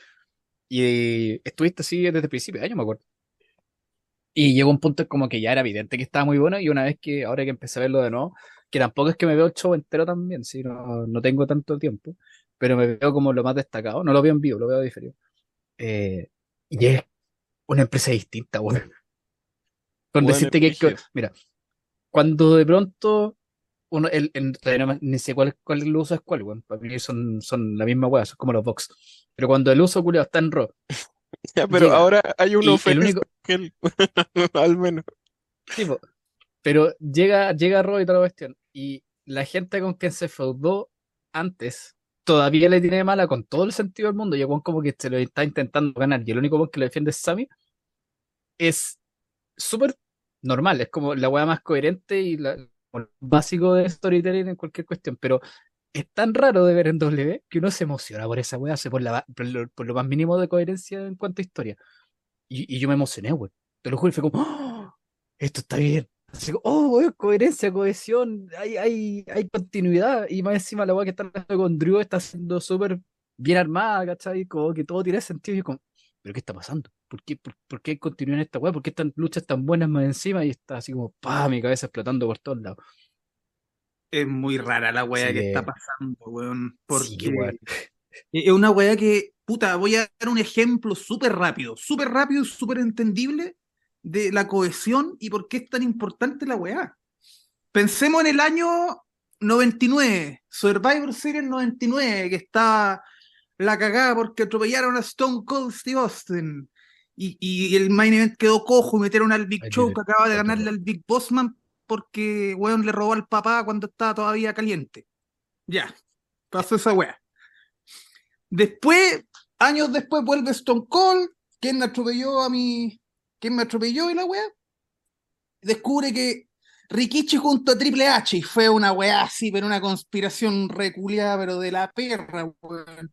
Speaker 1: Y estuviste así desde el principio de año, me acuerdo. Y llegó un punto como que ya era evidente que estaba muy bueno, y una vez que, ahora que empecé a verlo de nuevo, que tampoco es que me veo el show entero también, sí, no, no tengo tanto tiempo, pero me veo como lo más destacado, no lo veo en vivo, lo veo diferido. Eh, y es una empresa distinta, weón. Con decirte
Speaker 4: es
Speaker 1: que, que- mira, cuando de pronto uno, el, me- ni sé cuál, cuál el uso es cuál, weón. Para mí son, son la misma weá, son como los box. Pero cuando el uso culiao está en Raw,
Speaker 4: Ya, pero
Speaker 1: llega,
Speaker 4: ahora hay uno
Speaker 1: el
Speaker 4: feliz
Speaker 1: único,
Speaker 4: que él, al menos.
Speaker 1: tipo, pero llega, llega Raw y toda la cuestión, y la gente con quien se feudó antes todavía le tiene mala con todo el sentido del mundo, y weón como que se lo está intentando ganar, y el único que lo defiende es Sammy, es súper normal, es como la weá más coherente y la, básico de storytelling en cualquier cuestión, pero es tan raro de ver en W que uno se emociona por esa weá, por, la, por, lo, por lo más mínimo de coherencia en cuanto a historia. Y, y yo me emocioné, weón. Te lo juro, y fue como, ¡Oh! esto está bien. Así como, oh, weón, coherencia, cohesión, hay, hay, hay continuidad. Y más encima la weá que están haciendo con Drew está siendo súper bien armada, ¿cachai? Como que todo tiene sentido. Y yo como, ¿pero qué está pasando? ¿Por qué, por, por qué hay continuidad en esta weá? ¿Por qué están luchas tan buenas más encima? Y está así como, pa, mi cabeza explotando por todos lados.
Speaker 2: Es muy rara la weá que está pasando, weón.
Speaker 1: Sí,
Speaker 2: es una weá que, puta, voy a dar un ejemplo súper rápido, súper rápido y súper entendible de la cohesión y por qué es tan importante la weá. Pensemos en el año 99, Survivor Series 99, que está la cagada porque atropellaron a Stone Cold Steve Austin. Y, y el main event quedó cojo y metieron al Big Show que acaba de ganarle al Big Bossman porque, weón, le robó al papá cuando estaba todavía caliente. Ya, pasó esa weá. Después, años después, vuelve Stone Cold, quien me atropelló a mi. ¿Quién me atropelló y la weá? Descubre que Rikichi junto a Triple H y fue una weá así, pero una conspiración reculeada, pero de la perra, weón.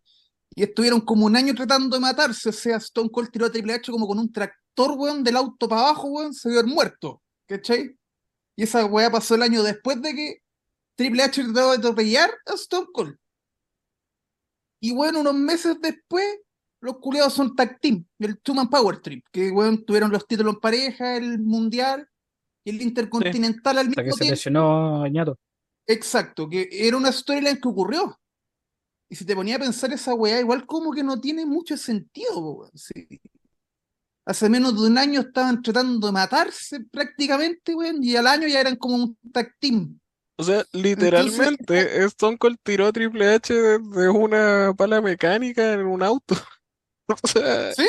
Speaker 2: Y estuvieron como un año tratando de matarse, o sea, Stone Cold tiró a Triple H como con un tractor, weón, del auto para abajo, weón, se vio muerto, ¿cachai? Y esa weá pasó el año después de que Triple H trató de atropellar a Stone Cold. Y bueno, unos meses después, los culiados son tag team, el Two Man Power Trip, que weón, tuvieron los títulos en pareja, el mundial y el intercontinental al
Speaker 1: Hasta que
Speaker 2: mismo
Speaker 1: se
Speaker 2: tiempo.
Speaker 1: lesionó Añato.
Speaker 2: Exacto, que era una storyline que ocurrió. Y si te ponía a pensar esa weá, igual como que no tiene mucho sentido, weón, sí. Hace menos de un año estaban tratando de matarse prácticamente, weón, y al año ya eran como un tag team.
Speaker 4: O sea, literalmente Stone Cold tiró a Triple H desde una pala mecánica en un auto. O sea,
Speaker 2: Sí.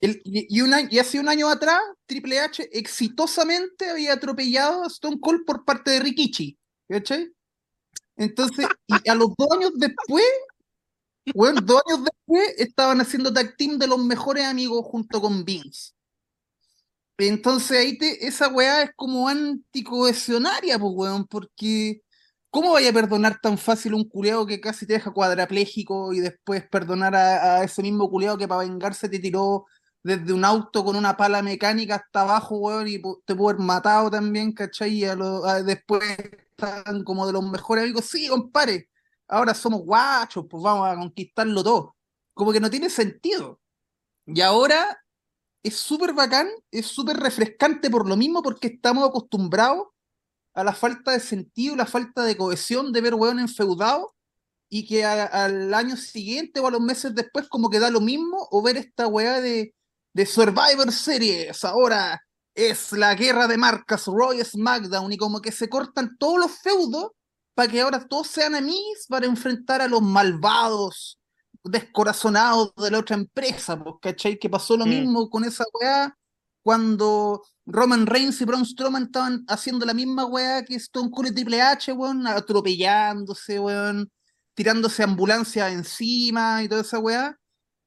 Speaker 2: El- y, y un año- y hace un año atrás, Triple H exitosamente había atropellado a Stone Cold por parte de Rikichi. ¿Cachai? Entonces, y a los dos años después, bueno, dos años después estaban haciendo tag team de los mejores amigos junto con Vince. Entonces ahí te, esa weá es como anticohesionaria, pues weón, porque ¿cómo vaya a perdonar tan fácil un culeado que casi te deja cuadrapléjico y después perdonar a, ese mismo culeado que para vengarse te tiró desde un auto con una pala mecánica hasta abajo, weón, y te pudo haber matado también, ¿cachai? Y a lo- después están como de los mejores amigos, sí, compadre, ahora somos guachos, pues vamos a conquistarlo todo. Como que no tiene sentido. Y ahora es súper bacán, es súper refrescante por lo mismo, porque estamos acostumbrados a la falta de sentido, la falta de cohesión de ver weón enfeudados y que al año siguiente o a los meses después como que da lo mismo o ver esta weá de, de Survivor Series, ahora es la guerra de marcas, Roy SmackDown y como que se cortan todos los feudos para que ahora todos sean amigos para enfrentar a los malvados descorazonados de la otra empresa, pues, ¿cachai? Que pasó lo
Speaker 4: Mm.
Speaker 2: mismo con esa weá cuando Roman Reigns y Braun Strowman estaban haciendo la misma weá que Stone Cold y Triple H, weón, atropellándose, weón, tirándose ambulancias encima y toda esa weá.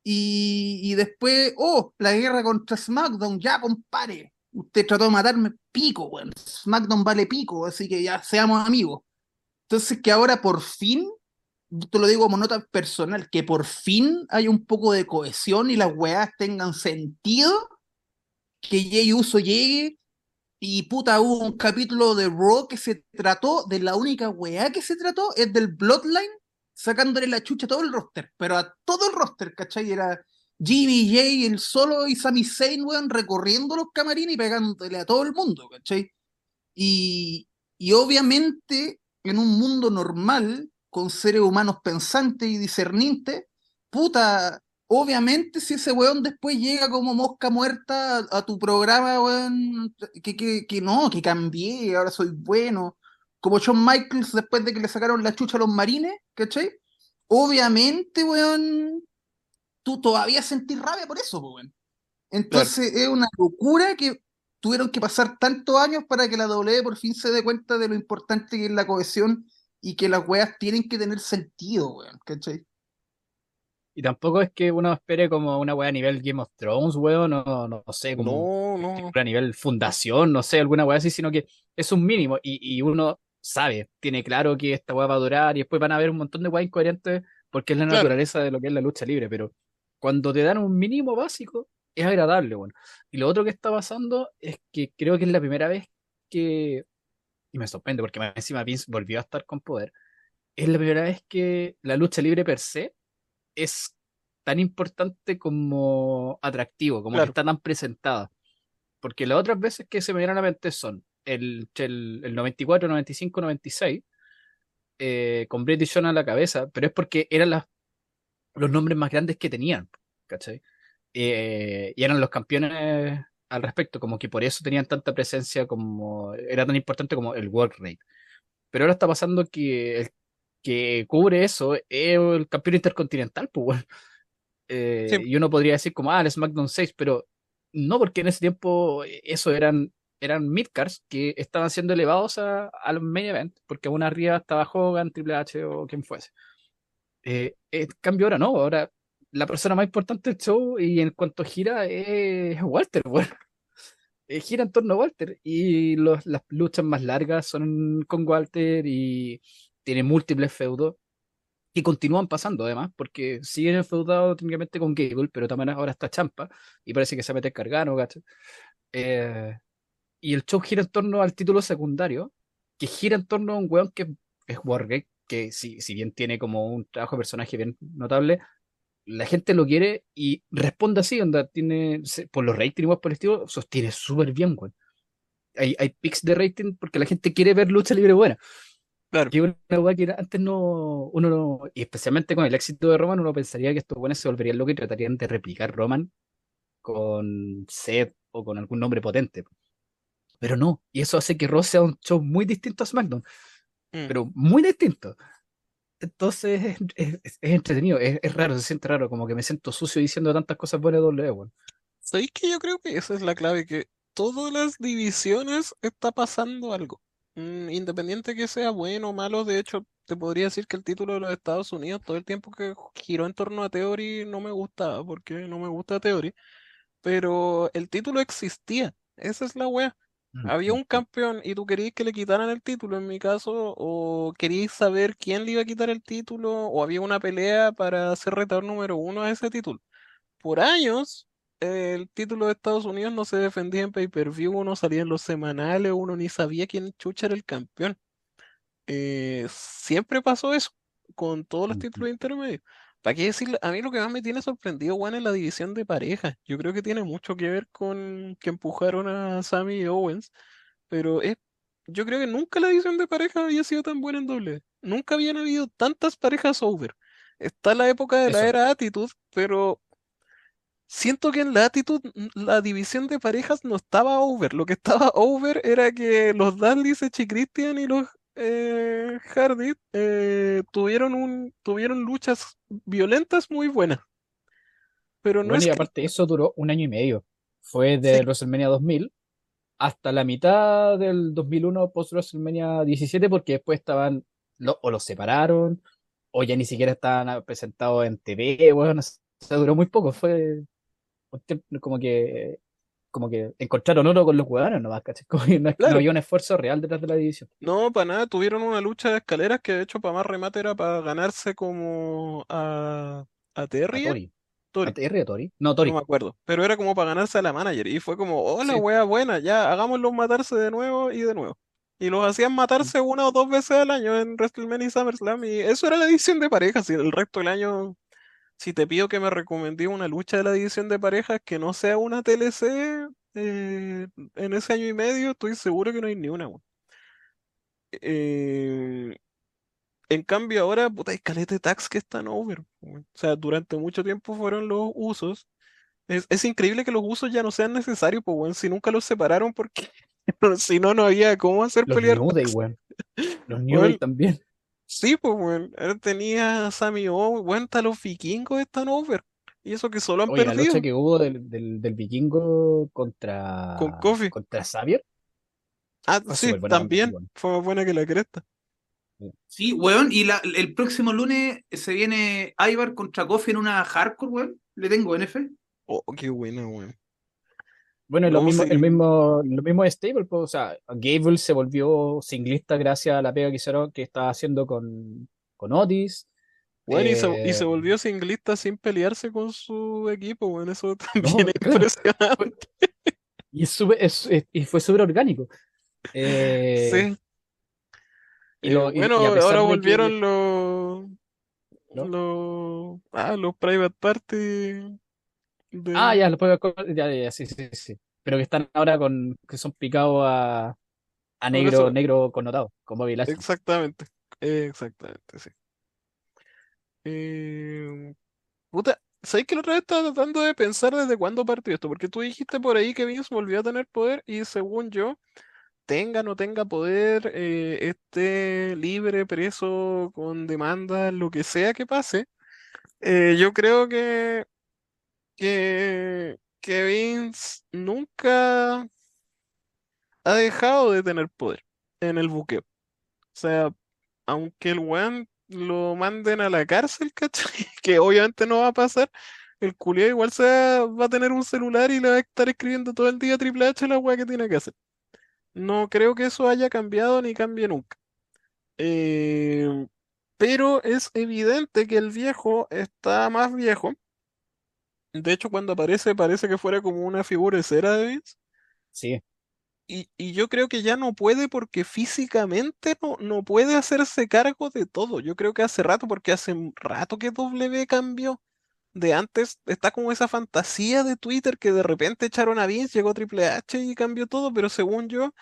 Speaker 2: Y, y después, oh, la guerra contra SmackDown, ya, compare. Usted trató de matarme, pico, weón. SmackDown vale pico, así que ya seamos amigos. Entonces, que ahora por fin, te lo digo como nota personal, que por fin hay un poco de cohesión y las weas tengan sentido, que Jey Uso llegue y puta, hubo un capítulo de Raw que se trató, de la única weá que se trató, es del Bloodline, sacándole la chucha a todo el roster, pero a todo el roster, ¿cachai? Era Jimmy, Jay, el solo y Sami Zayn, weón, recorriendo los camarines y pegándole a todo el mundo, ¿cachai? Y, y obviamente, en un mundo normal, con seres humanos pensantes y discernientes, puta, obviamente si ese weón después llega como mosca muerta a, a tu programa, weón, que, que, que no, que cambié, ahora soy bueno, como Shawn Michaels después de que le sacaron la chucha a los marines, ¿cachai? Obviamente, weón, tú todavía sentís rabia por eso, weón. Entonces es una locura que tuvieron que pasar tantos años para que la W por fin se dé cuenta de lo importante que es la cohesión y que las weas tienen que tener sentido, weón, ¿cachai?
Speaker 1: Y tampoco es que uno espere como una weá a nivel Game of Thrones, weón, no, no, no sé, como
Speaker 4: No, no.
Speaker 1: a nivel fundación, no sé, alguna weá así, sino que es un mínimo y, y uno sabe, tiene claro que esta weá va a durar y después van a haber un montón de weá incoherentes porque es la
Speaker 4: Claro.
Speaker 1: naturaleza de lo que es la lucha libre, pero cuando te dan un mínimo básico es agradable, bueno. Y lo otro que está pasando es que creo que es la primera vez que, y me sorprende porque más encima Vince volvió a estar con poder, es la primera vez que la lucha libre per se es tan importante como atractivo, como
Speaker 4: Claro.
Speaker 1: que está tan presentada. Porque las otras veces que se me vienen a la mente son el, el, el 94, 95, 96, eh, con British John a la cabeza, pero es porque eran las, los nombres más grandes que tenían, ¿cachai? Eh, y eran los campeones al respecto, como que por eso tenían tanta presencia como era tan importante como el World Rate. Pero ahora está pasando que el que cubre eso es el campeón intercontinental, pues bueno. Eh,
Speaker 4: Sí.
Speaker 1: y uno podría decir como, ah, el SmackDown 6, pero no, porque en ese tiempo eso eran, eran midcards que estaban siendo elevados a- al main event, porque aún arriba estaba Hogan, Triple H o quien fuese. Eh, en cambio ahora no, ahora la persona más importante del show y en cuanto gira es Walter, bueno. Eh, gira en torno a Walter y los, las luchas más largas son con Walter y tiene múltiples feudos que continúan pasando además, porque siguen enfeudados técnicamente con Gable, pero también ahora está Champa y parece que se mete Cargano, ¿cachai? Eh, y el show gira en torno al título secundario, que gira en torno a un weón que es Wargate, que si, si bien tiene como un trabajo de personaje bien notable, la gente lo quiere y responde así, onda, tiene, por los ratings igual por el estilo, sostiene súper bien, weón. Hay, hay pics de rating porque la gente quiere ver lucha libre buena.
Speaker 4: Claro.
Speaker 1: Que una weá que antes no, uno no, y especialmente con el éxito de Roman, uno pensaría que estos buenos se volverían locos y tratarían de replicar Roman con Seth o con algún nombre potente. Pero no, y eso hace que Raw sea un show muy distinto a SmackDown,
Speaker 4: Mm.
Speaker 1: pero muy distinto. Entonces es, es- es- entretenido, es, es raro, se siente raro, como que me siento sucio diciendo tantas cosas buenas de WWE, weón.
Speaker 4: ¿Sabéis que yo creo que esa es la clave? Que todas las divisiones está pasando algo. Mm, independiente que sea bueno o malo, de hecho, te podría decir que el título de los Estados Unidos, todo el tiempo que giró en torno a Theory, no me gustaba, porque no me gusta Theory, pero el título existía. Esa es la wea. Había un campeón y tú querías que le quitaran el título, en mi caso, o querías saber quién le iba a quitar el título, o había una pelea para ser retador número uno a ese título. Por años, el título de Estados Unidos no se defendía en pay-per-view, uno salía en los semanales, uno ni sabía quién chucha era el campeón. Eh, siempre pasó eso, con todos los títulos intermedios. ¿Para qué decirle? A mí lo que más me tiene sorprendido, Juan, es la división de parejas. Yo creo que tiene mucho que ver con que empujaron a Sammy y Owens, pero es, yo creo que nunca la división de parejas había sido tan buena en doble. Nunca habían habido tantas parejas over. Está la época de la era Attitude, pero siento que en la Attitude n- la división de parejas no estaba over. Lo que estaba over era que los Dudleys, Echi Christian y los eh, Hardy eh, tuvieron un, tuvieron luchas violentas muy buenas. Pero no
Speaker 1: Bueno,
Speaker 4: es
Speaker 1: y
Speaker 4: que
Speaker 1: aparte eso duró un año y medio. Fue de
Speaker 4: Sí.
Speaker 1: WrestleMania 2000 hasta la mitad del 2001 post WrestleMania 17 porque después estaban lo- o los separaron o ya ni siquiera estaban presentados en TV, bueno, se duró muy poco, fue como que como que encontraron oro con los jugadores nomás, ¿cachai? Como que no, es que no
Speaker 4: Claro.
Speaker 1: había un esfuerzo real detrás de la división.
Speaker 4: No, para nada, tuvieron una lucha de escaleras que de hecho para más remate era para ganarse como a, a
Speaker 1: A
Speaker 4: Terry, ¿era?
Speaker 1: Tori.
Speaker 4: Tori,
Speaker 1: ¿A Terry o Tori? No,
Speaker 4: no
Speaker 1: Tori.
Speaker 4: me acuerdo, pero era como para ganarse a la manager y fue como, hola,
Speaker 1: Sí.
Speaker 4: wea buena, ya hagámoslos matarse de nuevo y de nuevo. Y los hacían matarse una o dos veces al año en WrestleMania y SummerSlam y eso era la división de parejas y el resto del año, si te pido que me recomendé una lucha de la división de parejas que no sea una TLC, eh, en ese año y medio estoy seguro que no hay ni una. Eh, En cambio ahora, puta, hay caleta de tags que están over. O sea, durante mucho tiempo fueron los usos. Es, es increíble que los usos ya no sean necesarios, pues, si nunca los separaron porque si no, no había cómo hacer
Speaker 1: Los
Speaker 4: pelear
Speaker 1: New Day. Los New Day también.
Speaker 4: Sí, pues, weón. Ahora tenía a Sammy Owens, weón, hasta los vikingos están over. Y eso que solo han
Speaker 1: Oye, la lucha
Speaker 4: perdido
Speaker 1: que hubo del, del, del vikingo
Speaker 4: con
Speaker 1: contra,
Speaker 4: Kofi.
Speaker 1: contra Xavier
Speaker 4: Ah,
Speaker 1: fue
Speaker 4: sí,
Speaker 1: súper buena también,
Speaker 4: fue más buena que la cresta.
Speaker 2: Sí, weón, y la- el próximo lunes se viene Ivar contra Kofi en una hardcore, weón. Le tengo NF.
Speaker 4: Oh, qué buena, weón.
Speaker 1: Bueno, y lo mismo, el mismo, lo mismo es Stable, pues, o sea, Gable se volvió singlista gracias a la pega que hicieron, que estaba haciendo con, con Otis.
Speaker 4: Bueno, y se, y se
Speaker 1: Eh,
Speaker 4: volvió singlista sin pelearse con su equipo, weón. Eso
Speaker 1: No,
Speaker 4: también es
Speaker 1: claro.
Speaker 4: impresionante.
Speaker 1: Y, es súper- es- es- y fue súper orgánico. Eh,
Speaker 4: Sí.
Speaker 1: y
Speaker 4: Eh,
Speaker 1: lo- y- y
Speaker 4: bueno, ahora
Speaker 1: que-
Speaker 4: volvieron los,
Speaker 1: ¿No?
Speaker 4: los, ah, los private party de,
Speaker 1: Ah, ya, lo puedo, ya, ya, sí, sí, sí. Pero que están ahora con, que son picados a, a negro,
Speaker 4: eso-
Speaker 1: negro connotado, con Bobby Lashley.
Speaker 4: Exactamente, exactamente, sí. Eh, puta, ¿sabes que la otra vez estaba tratando de pensar desde cuándo partió esto? Porque tú dijiste por ahí que Vince volvió a tener poder y según yo, tenga o no tenga poder, eh, esté libre, preso, con demanda, lo que sea que pase, eh, yo creo que, que, que Vince nunca ha dejado de tener poder en el buqueo. O sea, aunque el weón lo manden a la cárcel, ¿cachai? Que obviamente no va a pasar, el culiao igual se va, a tener un celular y le va a estar escribiendo todo el día Triple H la weá que tiene que hacer. No creo que eso haya cambiado ni cambie nunca. Eh, pero es evidente que el viejo está más viejo. De hecho, cuando aparece, parece que fuera como una figura de cera de Vince.
Speaker 1: Sí,
Speaker 4: Y, y yo creo que ya no puede porque físicamente no, no puede hacerse cargo de todo. Yo creo que hace rato, porque hace rato que W cambió. De antes está como esa fantasía de Twitter que de repente echaron a Vince, llegó Triple H y cambió todo, pero según yo,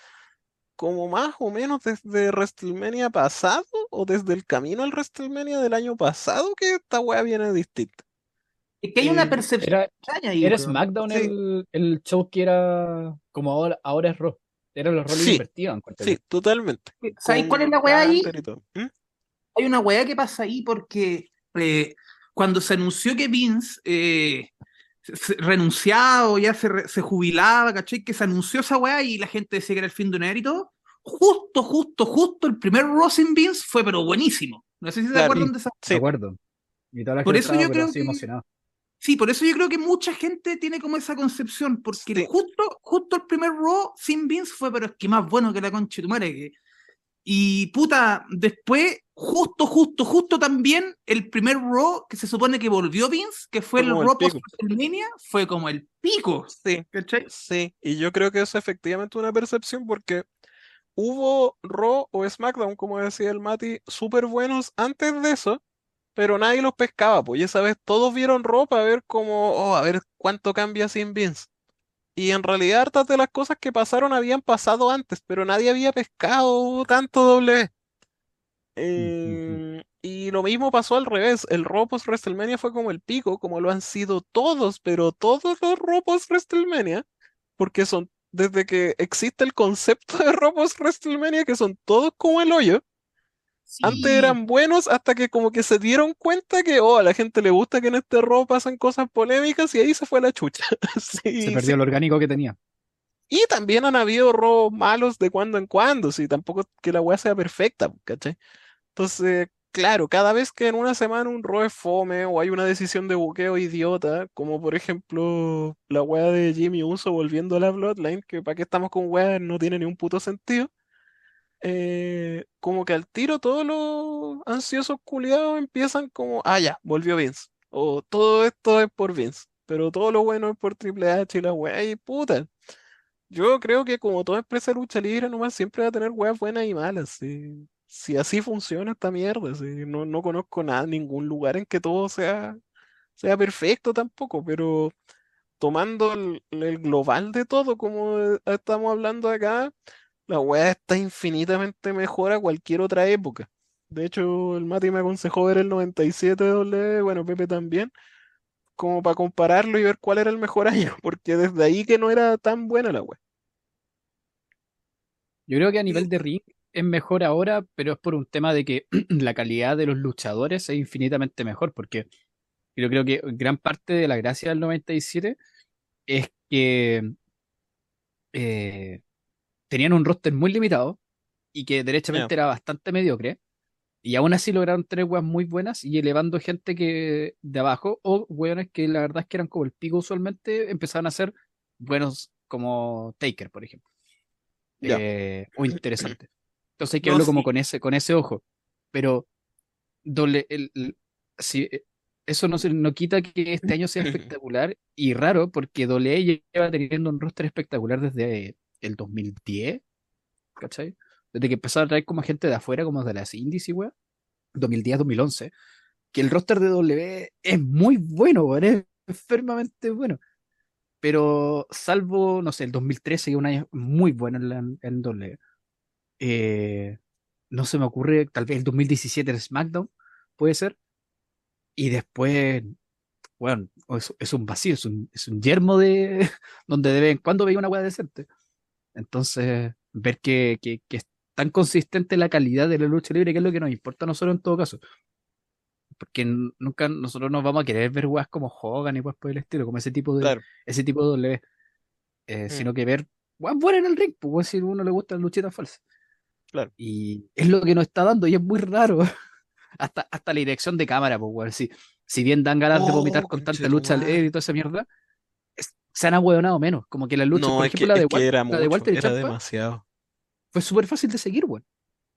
Speaker 4: como más o menos desde WrestleMania pasado o desde el camino al WrestleMania del año pasado que esta wea viene distinta.
Speaker 2: Es que hay una percepción
Speaker 1: era,
Speaker 2: extraña ahí,
Speaker 1: era. SmackDown
Speaker 2: Sí,
Speaker 1: el, el show que era como ahora, ahora es Raw. Eran los roles
Speaker 4: Sí,
Speaker 1: invertidos, yo.
Speaker 4: Sí, totalmente.
Speaker 2: ¿Sabes
Speaker 4: Con
Speaker 2: cuál es la weá ahí?
Speaker 4: ¿Mm?
Speaker 2: Hay una weá que pasa ahí porque eh, cuando se anunció que Vince eh, renunciaba o ya se, re- se jubilaba, ¿cachai? Que se anunció esa weá y la gente decía que era el fin de una era y todo. Justo, justo, justo el primer Raw sin Vince fue pero buenísimo. No sé si se
Speaker 4: Claro.
Speaker 2: acuerdan de esa.
Speaker 1: De
Speaker 4: Sí.
Speaker 1: acuerdo. Y toda la
Speaker 2: Por
Speaker 1: gente
Speaker 2: eso
Speaker 1: estaba
Speaker 2: yo creo que-
Speaker 1: emocionada.
Speaker 2: Sí, por eso yo creo que mucha gente tiene como esa concepción, porque
Speaker 4: Sí.
Speaker 2: justo, justo el primer Raw sin Vince fue, pero es que más bueno que la concha de tu madre. que- Y puta, después, justo, justo, justo también, el primer Raw que se supone que volvió Vince, que fue
Speaker 4: Fue
Speaker 2: el
Speaker 4: como el
Speaker 2: Raw post. WrestleMania, fue como el pico.
Speaker 4: Sí,
Speaker 2: ¿Cachai?
Speaker 4: sí. Y yo creo que es efectivamente una percepción porque hubo Raw o SmackDown, como decía el Mati, súper buenos antes de eso, pero nadie los pescaba, pues. Y esa vez todos vieron Raw para ver cómo, oh, a ver cuánto cambia sin Vince. Y en realidad hartas de las cosas que pasaron habían pasado antes, pero nadie había pescado tanto W. Eh, y lo mismo pasó al revés. El Raw post WrestleMania fue como el pico, como lo han sido todos, pero todos los Raw post WrestleMania, porque son desde que existe el concepto de Raw post WrestleMania, que son todos como el hoyo. Antes
Speaker 2: Sí.
Speaker 4: eran buenos hasta que como que se dieron cuenta que, oh, a la gente le gusta que en este Raw pasan cosas polémicas y ahí se fue la chucha. Sí,
Speaker 1: Se
Speaker 4: sí.
Speaker 1: perdió lo orgánico que tenía.
Speaker 4: Y también han habido robos malos de cuando en cuando, si tampoco que la weá sea perfecta, ¿cachai? Entonces, claro, cada vez que en una semana un robo es fome o hay una decisión de buqueo idiota, como por ejemplo la weá de Jimmy Uso volviendo a la Bloodline, que para qué estamos con weá no tiene ni un puto sentido, eh, como que al tiro todos los ansiosos culiados empiezan como, ah, ya, volvió Vince, o todo esto es por Vince, pero todo lo bueno es por Triple H y la weá, y puta. Yo creo que como toda empresa de lucha libre, nomás siempre va a tener weas buenas y malas. Si, si así funciona esta mierda, no, no conozco nada, ningún lugar en que todo sea, sea perfecto tampoco, pero tomando el, el global de todo, como eh, estamos hablando acá, la wea está infinitamente mejor a cualquier otra época. De hecho, el Mati me aconsejó ver el 97 de W, bueno, Pepe también, como para compararlo y ver cuál era el mejor año, porque desde ahí que no era tan buena la wea.
Speaker 1: Yo creo que a nivel de ring es mejor ahora, pero es por un tema de que la calidad de los luchadores es infinitamente mejor, porque yo creo que gran parte de la gracia del 97 es que eh, tenían un roster muy limitado y que derechamente era bastante mediocre, Y aún así lograron tener weas muy buenas y elevando gente que de abajo, o weones que la verdad es que eran como el pico usualmente, empezaron a ser buenos como Taker, por ejemplo.
Speaker 4: Ya.
Speaker 1: Eh, o interesante. Entonces hay que
Speaker 2: No,
Speaker 1: verlo como
Speaker 2: sí.
Speaker 1: con ese, con ese ojo. Pero doble, el, el- si, eh, eso no, se- no quita que este año sea espectacular y raro, porque Doble lleva teniendo un roster espectacular desde el 2010, ¿cachai? Desde que empezó a traer como gente de afuera, como de las indies y weá, 2010-2011, que el roster de W es muy bueno, weón, es enfermamente bueno. Pero salvo, no sé, el 2013, que es un año muy bueno en, la, en W, eh, no se me ocurre, tal vez el 2017 en SmackDown, puede ser. Y después, bueno, es, es un vacío, es un, es un yermo de donde de vez en cuando veía una weá decente. Entonces, ver que, que, que es tan consistente la calidad de la lucha libre, que es lo que nos importa a nosotros en todo caso. Porque nunca nosotros nos vamos a querer ver weas como Hogan y weas por el estilo, como ese tipo de,
Speaker 4: Claro.
Speaker 1: ese tipo de W. Eh, Sino que ver weas buenas en el ring, pues si a uno le gustan luchitas falsas.
Speaker 4: Claro.
Speaker 1: Y es lo que nos está dando, y es muy raro. hasta, hasta la dirección de cámara, pues weón. Si, si bien dan ganas de
Speaker 4: Oh,
Speaker 1: vomitar con tanta lucha y toda esa mierda, se han ahueonado menos. Como que la lucha,
Speaker 4: No,
Speaker 1: por
Speaker 4: que,
Speaker 1: ejemplo, la de,
Speaker 4: es que
Speaker 1: Wal-
Speaker 4: era
Speaker 1: la
Speaker 4: mucho,
Speaker 1: de Walter y
Speaker 4: era
Speaker 1: Ciampa,
Speaker 4: demasiado.
Speaker 1: fue súper fácil de seguir, weón.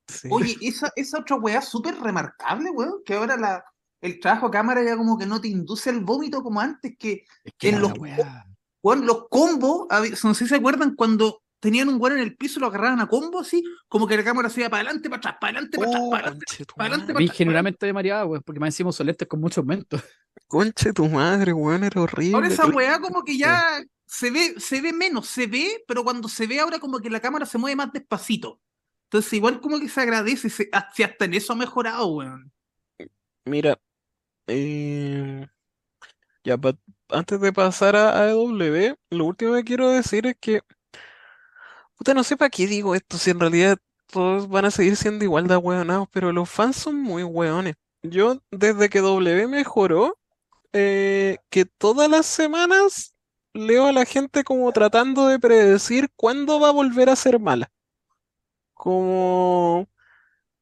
Speaker 4: Sí.
Speaker 2: Oye, esa, esa otra weá súper remarcable, weón, que ahora la, el trabajo a cámara ya como que no te induce al vómito como antes, que
Speaker 1: Es que
Speaker 2: En los
Speaker 1: una weá.
Speaker 2: weón, los combos, no sé si se acuerdan cuando tenían un weón en el piso, lo agarraban a combo así, como que la cámara se iba para adelante, para atrás, para adelante, para atrás,
Speaker 4: Oh,
Speaker 2: para adelante. para adelante,
Speaker 1: generalmente me mareaba, weón, porque más encima son lentes con mucho aumento.
Speaker 4: Conche tu madre, weón, era horrible.
Speaker 2: Ahora esa weá como que ya se ve, se ve menos, se ve, pero cuando se ve ahora como que la cámara se mueve más despacito. Entonces igual como que se agradece, se- si hasta en eso ha mejorado, weón.
Speaker 4: Mira, eh, ya pa- antes de pasar a AEW, lo último que quiero decir es que, puta, no sé para qué digo esto, si en realidad todos van a seguir siendo igual de ahueonados, pero los fans son muy hueones. Yo, desde que W mejoró, eh, que todas las semanas leo a la gente como tratando de predecir cuándo va a volver a ser mala. Como...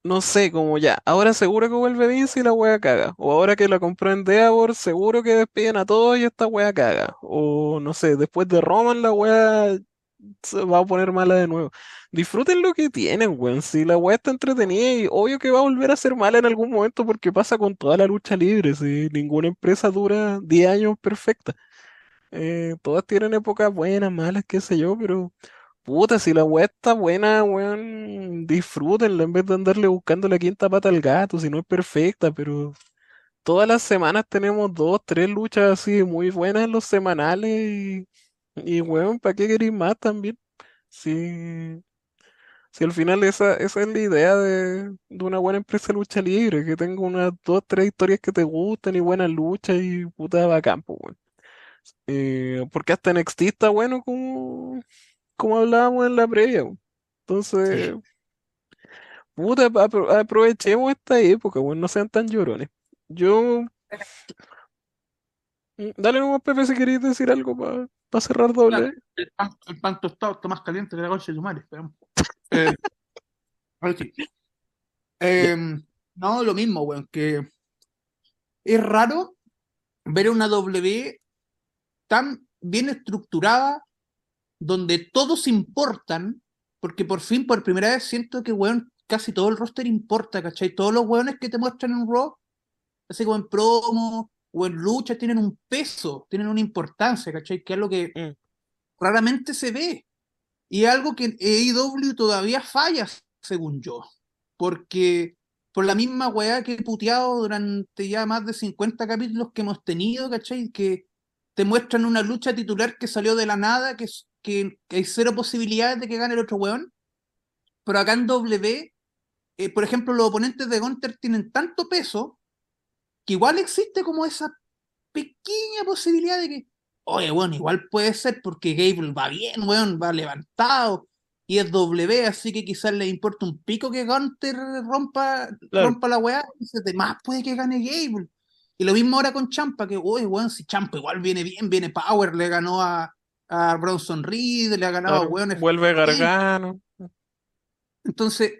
Speaker 4: No sé, como ya, ahora seguro que vuelve Vince y la wea caga. O ahora que la compró en Deavor, seguro que despiden a todos y esta wea caga. O no sé, después de Roman la wea se va a poner mala de nuevo. Disfruten lo que tienen, weón. Si la wea está entretenida y obvio que va a volver a ser mala en algún momento porque pasa con toda la lucha libre. Si ninguna empresa dura 10 años perfecta. Eh, todas tienen épocas buenas, malas, qué sé yo, pero puta, si la weá está buena, weón, disfrútenla en vez de andarle buscando la quinta pata al gato, si no es perfecta, pero todas las semanas tenemos dos, tres luchas así muy buenas en los semanales y, y weón, ¿para qué queréis más también? Si, si al final esa, esa es la idea de, de una buena empresa de lucha libre, que tenga unas dos, tres historias que te gusten y buenas luchas y puta bacán, pues, weón. Eh, porque hasta NXT está bueno como, como hablábamos en la previa. weón. Entonces, puta, apro- aprovechemos esta época, weón, no sean tan llorones. Yo. Mm, Dale nomás, Pepe, si queréis decir algo para cerrar doble.
Speaker 2: El pan, el tostado está más caliente que la concha de tu madre. Eh. Em, no, lo mismo, weón, que es raro ver una W tan bien estructurada, donde todos importan, porque por fin, por primera vez, siento que, weón, casi todo el roster importa, ¿cachai? Todos los weones que te muestran en Raw, así como en promo o en lucha, tienen un peso, tienen una importancia, ¿cachai? Que es lo que
Speaker 4: Mm.
Speaker 2: raramente se ve. Y es algo que en AEW todavía falla, según yo. Porque por la misma weá que he puteado durante ya más de 50 capítulos que hemos tenido, ¿cachai? Que te muestran una lucha titular que salió de la nada, que, que hay cero posibilidades de que gane el otro weón. Pero acá en W, eh, por ejemplo, los oponentes de Gunter tienen tanto peso que igual existe como esa pequeña posibilidad de que, oye, bueno, igual puede ser porque Gable va bien, weón, va levantado y es W, así que quizás le importa un pico que Gunter rompa,
Speaker 4: Claro.
Speaker 2: rompa la weá, de más puede que gane Gable. Y lo mismo ahora con Champa, que, oye, weón, si Champa igual viene bien, viene Power, le ganó a, a Bronson Reed, le ha ganado a weones
Speaker 4: vuelve Gargano.
Speaker 2: entonces,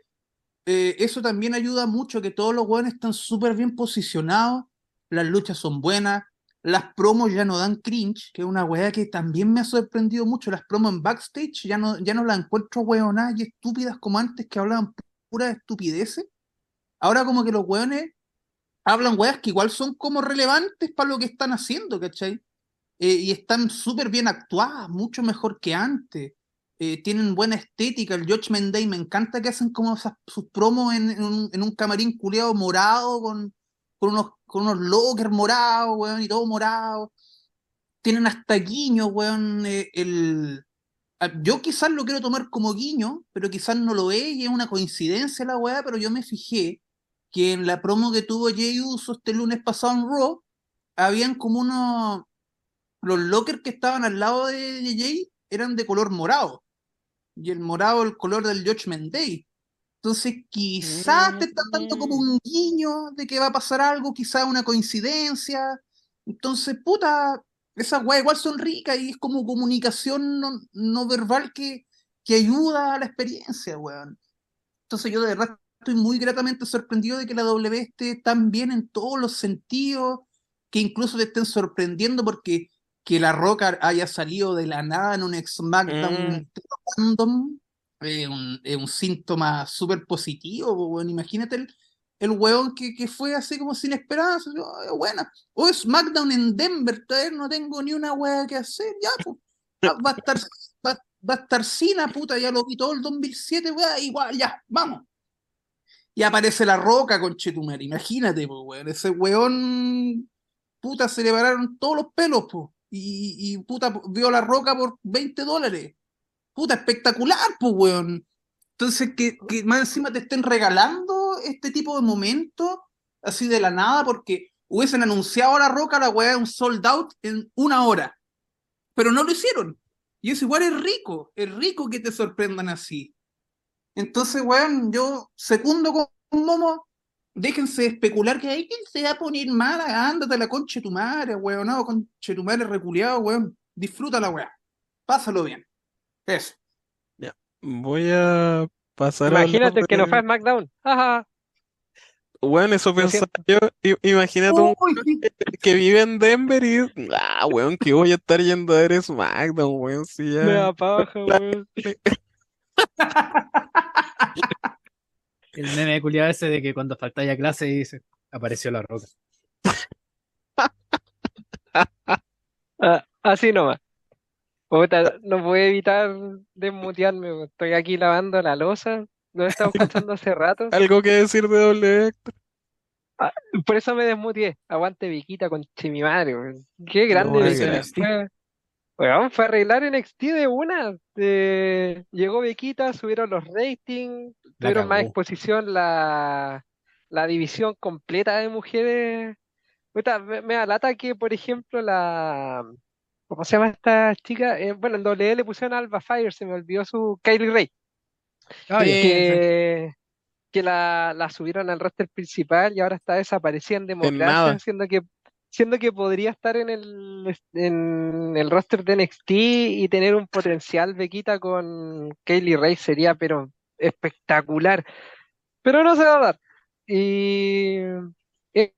Speaker 2: eh, eso también ayuda mucho, que todos los weones están súper bien posicionados, las luchas son buenas, las promos ya no dan cringe, que es una weá que también me ha sorprendido mucho. Las promos en backstage ya no, ya no las encuentro weonadas y estúpidas como antes que hablaban puras estupideces. Ahora como que los weones hablan weas que igual son como relevantes para lo que están haciendo, ¿cachai? Eh, y están súper bien actuadas, mucho mejor que antes. Eh, tienen buena estética. El Judgment Day me encanta que hacen como esas, sus promos en, un, en un camarín culeado morado con, unos, con unos lockers morados, weón, y todo morado. Tienen hasta guiño, weón. eh, el... ah, Yo quizás lo quiero tomar como guiño, pero quizás no lo es y es una coincidencia la weá, pero yo me fijé que en la promo que tuvo Jay Uso este lunes pasado en Raw, habían como unos... Los lockers que estaban al lado de Jay eran de color morado. Y el morado el color del Judgment Day. Entonces, quizás te están dando como un guiño de que va a pasar algo, quizás una coincidencia. Entonces, puta, esas weas igual son ricas y es como comunicación no, no verbal que, que ayuda a la experiencia, weón. Entonces, yo de verdad estoy muy gratamente sorprendido de que la W esté tan bien en todos los sentidos, que incluso te estén sorprendiendo porque que la Roca haya salido de la nada en un SmackDown random es un, síntoma súper positivo, po, weón. Imagínate el, el weón que, que fue así como sin esperanza, yo, "Ah, buena. O SmackDown en Denver, todavía no tengo ni una wea que hacer, ya, pues. Va, va a estar, va, va a estar Cena, puta, ya lo vi todo el 2007, wea, igual, ya, vamos. Y aparece la roca con Chetumer, imagínate, pues, weón. Ese weón, puta, se le pararon todos los pelos, pues. Y, y puta, vio la roca por 20 dólares puta, espectacular, pues, weón. Entonces, que, que más encima te estén regalando este tipo de momentos, así de la nada, porque hubiesen anunciado a la roca la weá un sold out en una hora. Pero no lo hicieron. Y eso igual es rico, es rico que te sorprendan así. Entonces, weón, yo secundo con Momo, déjense especular que hay quien se va a poner mala, ándate a la concha de tu madre, weón, no, concha de tu madre reculeado, weón. Disfruta la weá. Pásalo bien. Eso.
Speaker 4: Voy a pasar a
Speaker 5: Imagínate
Speaker 4: hablar
Speaker 5: que no fue a SmackDown. Ajá.
Speaker 4: Weón, eso pensaba yo. Imagínate un
Speaker 2: Uy,
Speaker 4: que vive en Denver y. Ah, weón, que voy a estar yendo a ver SmackDown, weón, si
Speaker 5: Me
Speaker 4: ya.
Speaker 5: da paja, weón.
Speaker 1: El meme culiado ese de que cuando faltáis a clase dice, apareció la roca.
Speaker 5: Ah, así nomás. Puta, no puedo evitar desmutearme. Estoy aquí lavando la losa. Lo he estado escuchando hace rato.
Speaker 4: Algo que decir de doble Héctor.
Speaker 5: Por eso me desmuteé. Aguante Viquita con mi madre, weón. Qué grande
Speaker 4: No,
Speaker 5: Viquita.
Speaker 1: Gracias.
Speaker 5: Fue, arreglar NXT de una. Eh, llegó Viquita, subieron los ratings, tuvieron más exposición la, la división completa de mujeres. Me, me da lata que, por ejemplo, la. ¿Cómo se llama esta chica? Eh, bueno, en W le pusieron Alba Fire, se me olvidó su Kylie Ray
Speaker 1: Ah,
Speaker 5: que, que la, la subieron al roster principal y ahora está desaparecida en democracia, siendo que, siendo que podría estar en el, en el roster de NXT y tener un potencial bequita con Kaylee Ray sería pero espectacular. Pero no se va a dar. Y eh,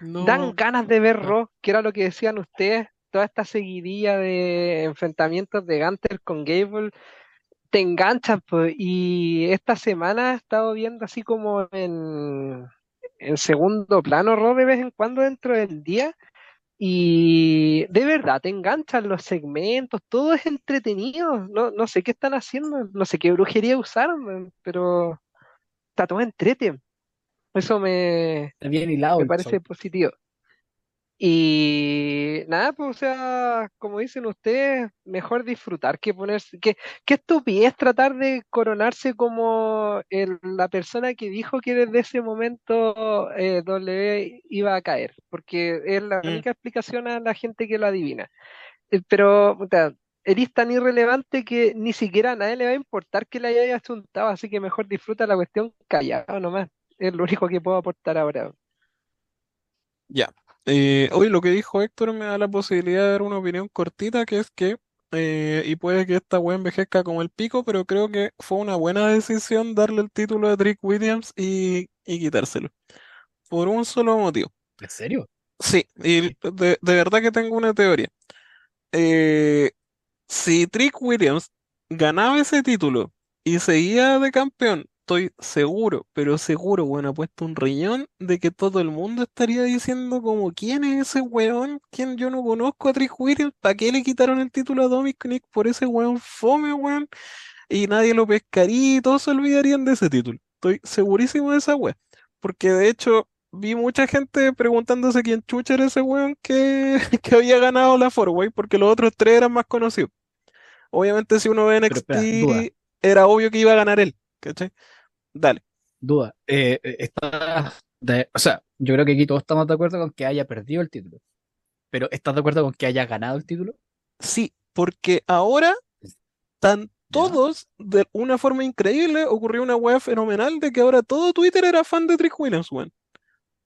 Speaker 5: dan ganas de ver Raw, que era lo que decían ustedes, toda esta seguidilla de enfrentamientos de Gunter con Gable, te enganchan, pues, y esta semana he estado viendo así como en, en segundo plano Raw de vez en cuando dentro del día, y de verdad te enganchan los segmentos, todo es entretenido, no, no sé qué están haciendo, no sé qué brujería usaron, pero está todo entrete. Eso me,
Speaker 1: Está bien hilado
Speaker 5: me parece
Speaker 1: show.
Speaker 5: positivo. Y nada, pues, o sea, como dicen ustedes, mejor disfrutar que ponerse, que, qué estupidez tratar de coronarse como el- la persona que dijo que desde ese momento eh, W iba a caer, porque es la
Speaker 4: Mm.
Speaker 5: única explicación a la gente que lo adivina. Eh, Pero, puta, eres tan irrelevante que ni siquiera a nadie le va a importar que le hayas asuntado, así que mejor disfruta la cuestión callado nomás. Es lo único que puedo aportar ahora.
Speaker 4: Ya. Eh, hoy lo que dijo Héctor me da la posibilidad de dar una opinión cortita, que es que eh, y puede que esta weá envejezca como el pico, pero creo que fue una buena decisión darle el título a Trick Williams y, y quitárselo. Por un solo motivo.
Speaker 1: ¿En serio?
Speaker 4: Sí, y de, de verdad que tengo una teoría. Eh, si Trick Williams ganaba ese título y seguía de campeón, estoy seguro, pero seguro, bueno, puesto un riñón de que todo el mundo estaría diciendo como, ¿quién es ese weón? ¿Quién yo no conozco a Trick Williams? ¿Para qué le quitaron el título a Dominic por ese weón fome, weón? Y nadie lo pescaría y todos se olvidarían de ese título. Estoy segurísimo de esa weón. Porque de hecho vi mucha gente preguntándose quién chucha era ese weón que, que había ganado la Four porque los otros tres eran más conocidos. Obviamente si uno ve
Speaker 1: espera.
Speaker 4: NXT, era obvio que iba a ganar él, ¿cachai? Dale.
Speaker 1: Duda. Eh, eh, de- o sea, yo creo que aquí todos estamos de acuerdo con que haya perdido el título. Pero ¿estás de acuerdo con que haya ganado el título?
Speaker 4: Sí, porque ahora están
Speaker 1: Ya.
Speaker 4: todos de una forma increíble. Ocurrió una weá fenomenal de que ahora todo Twitter era fan de Trick Williams, weón.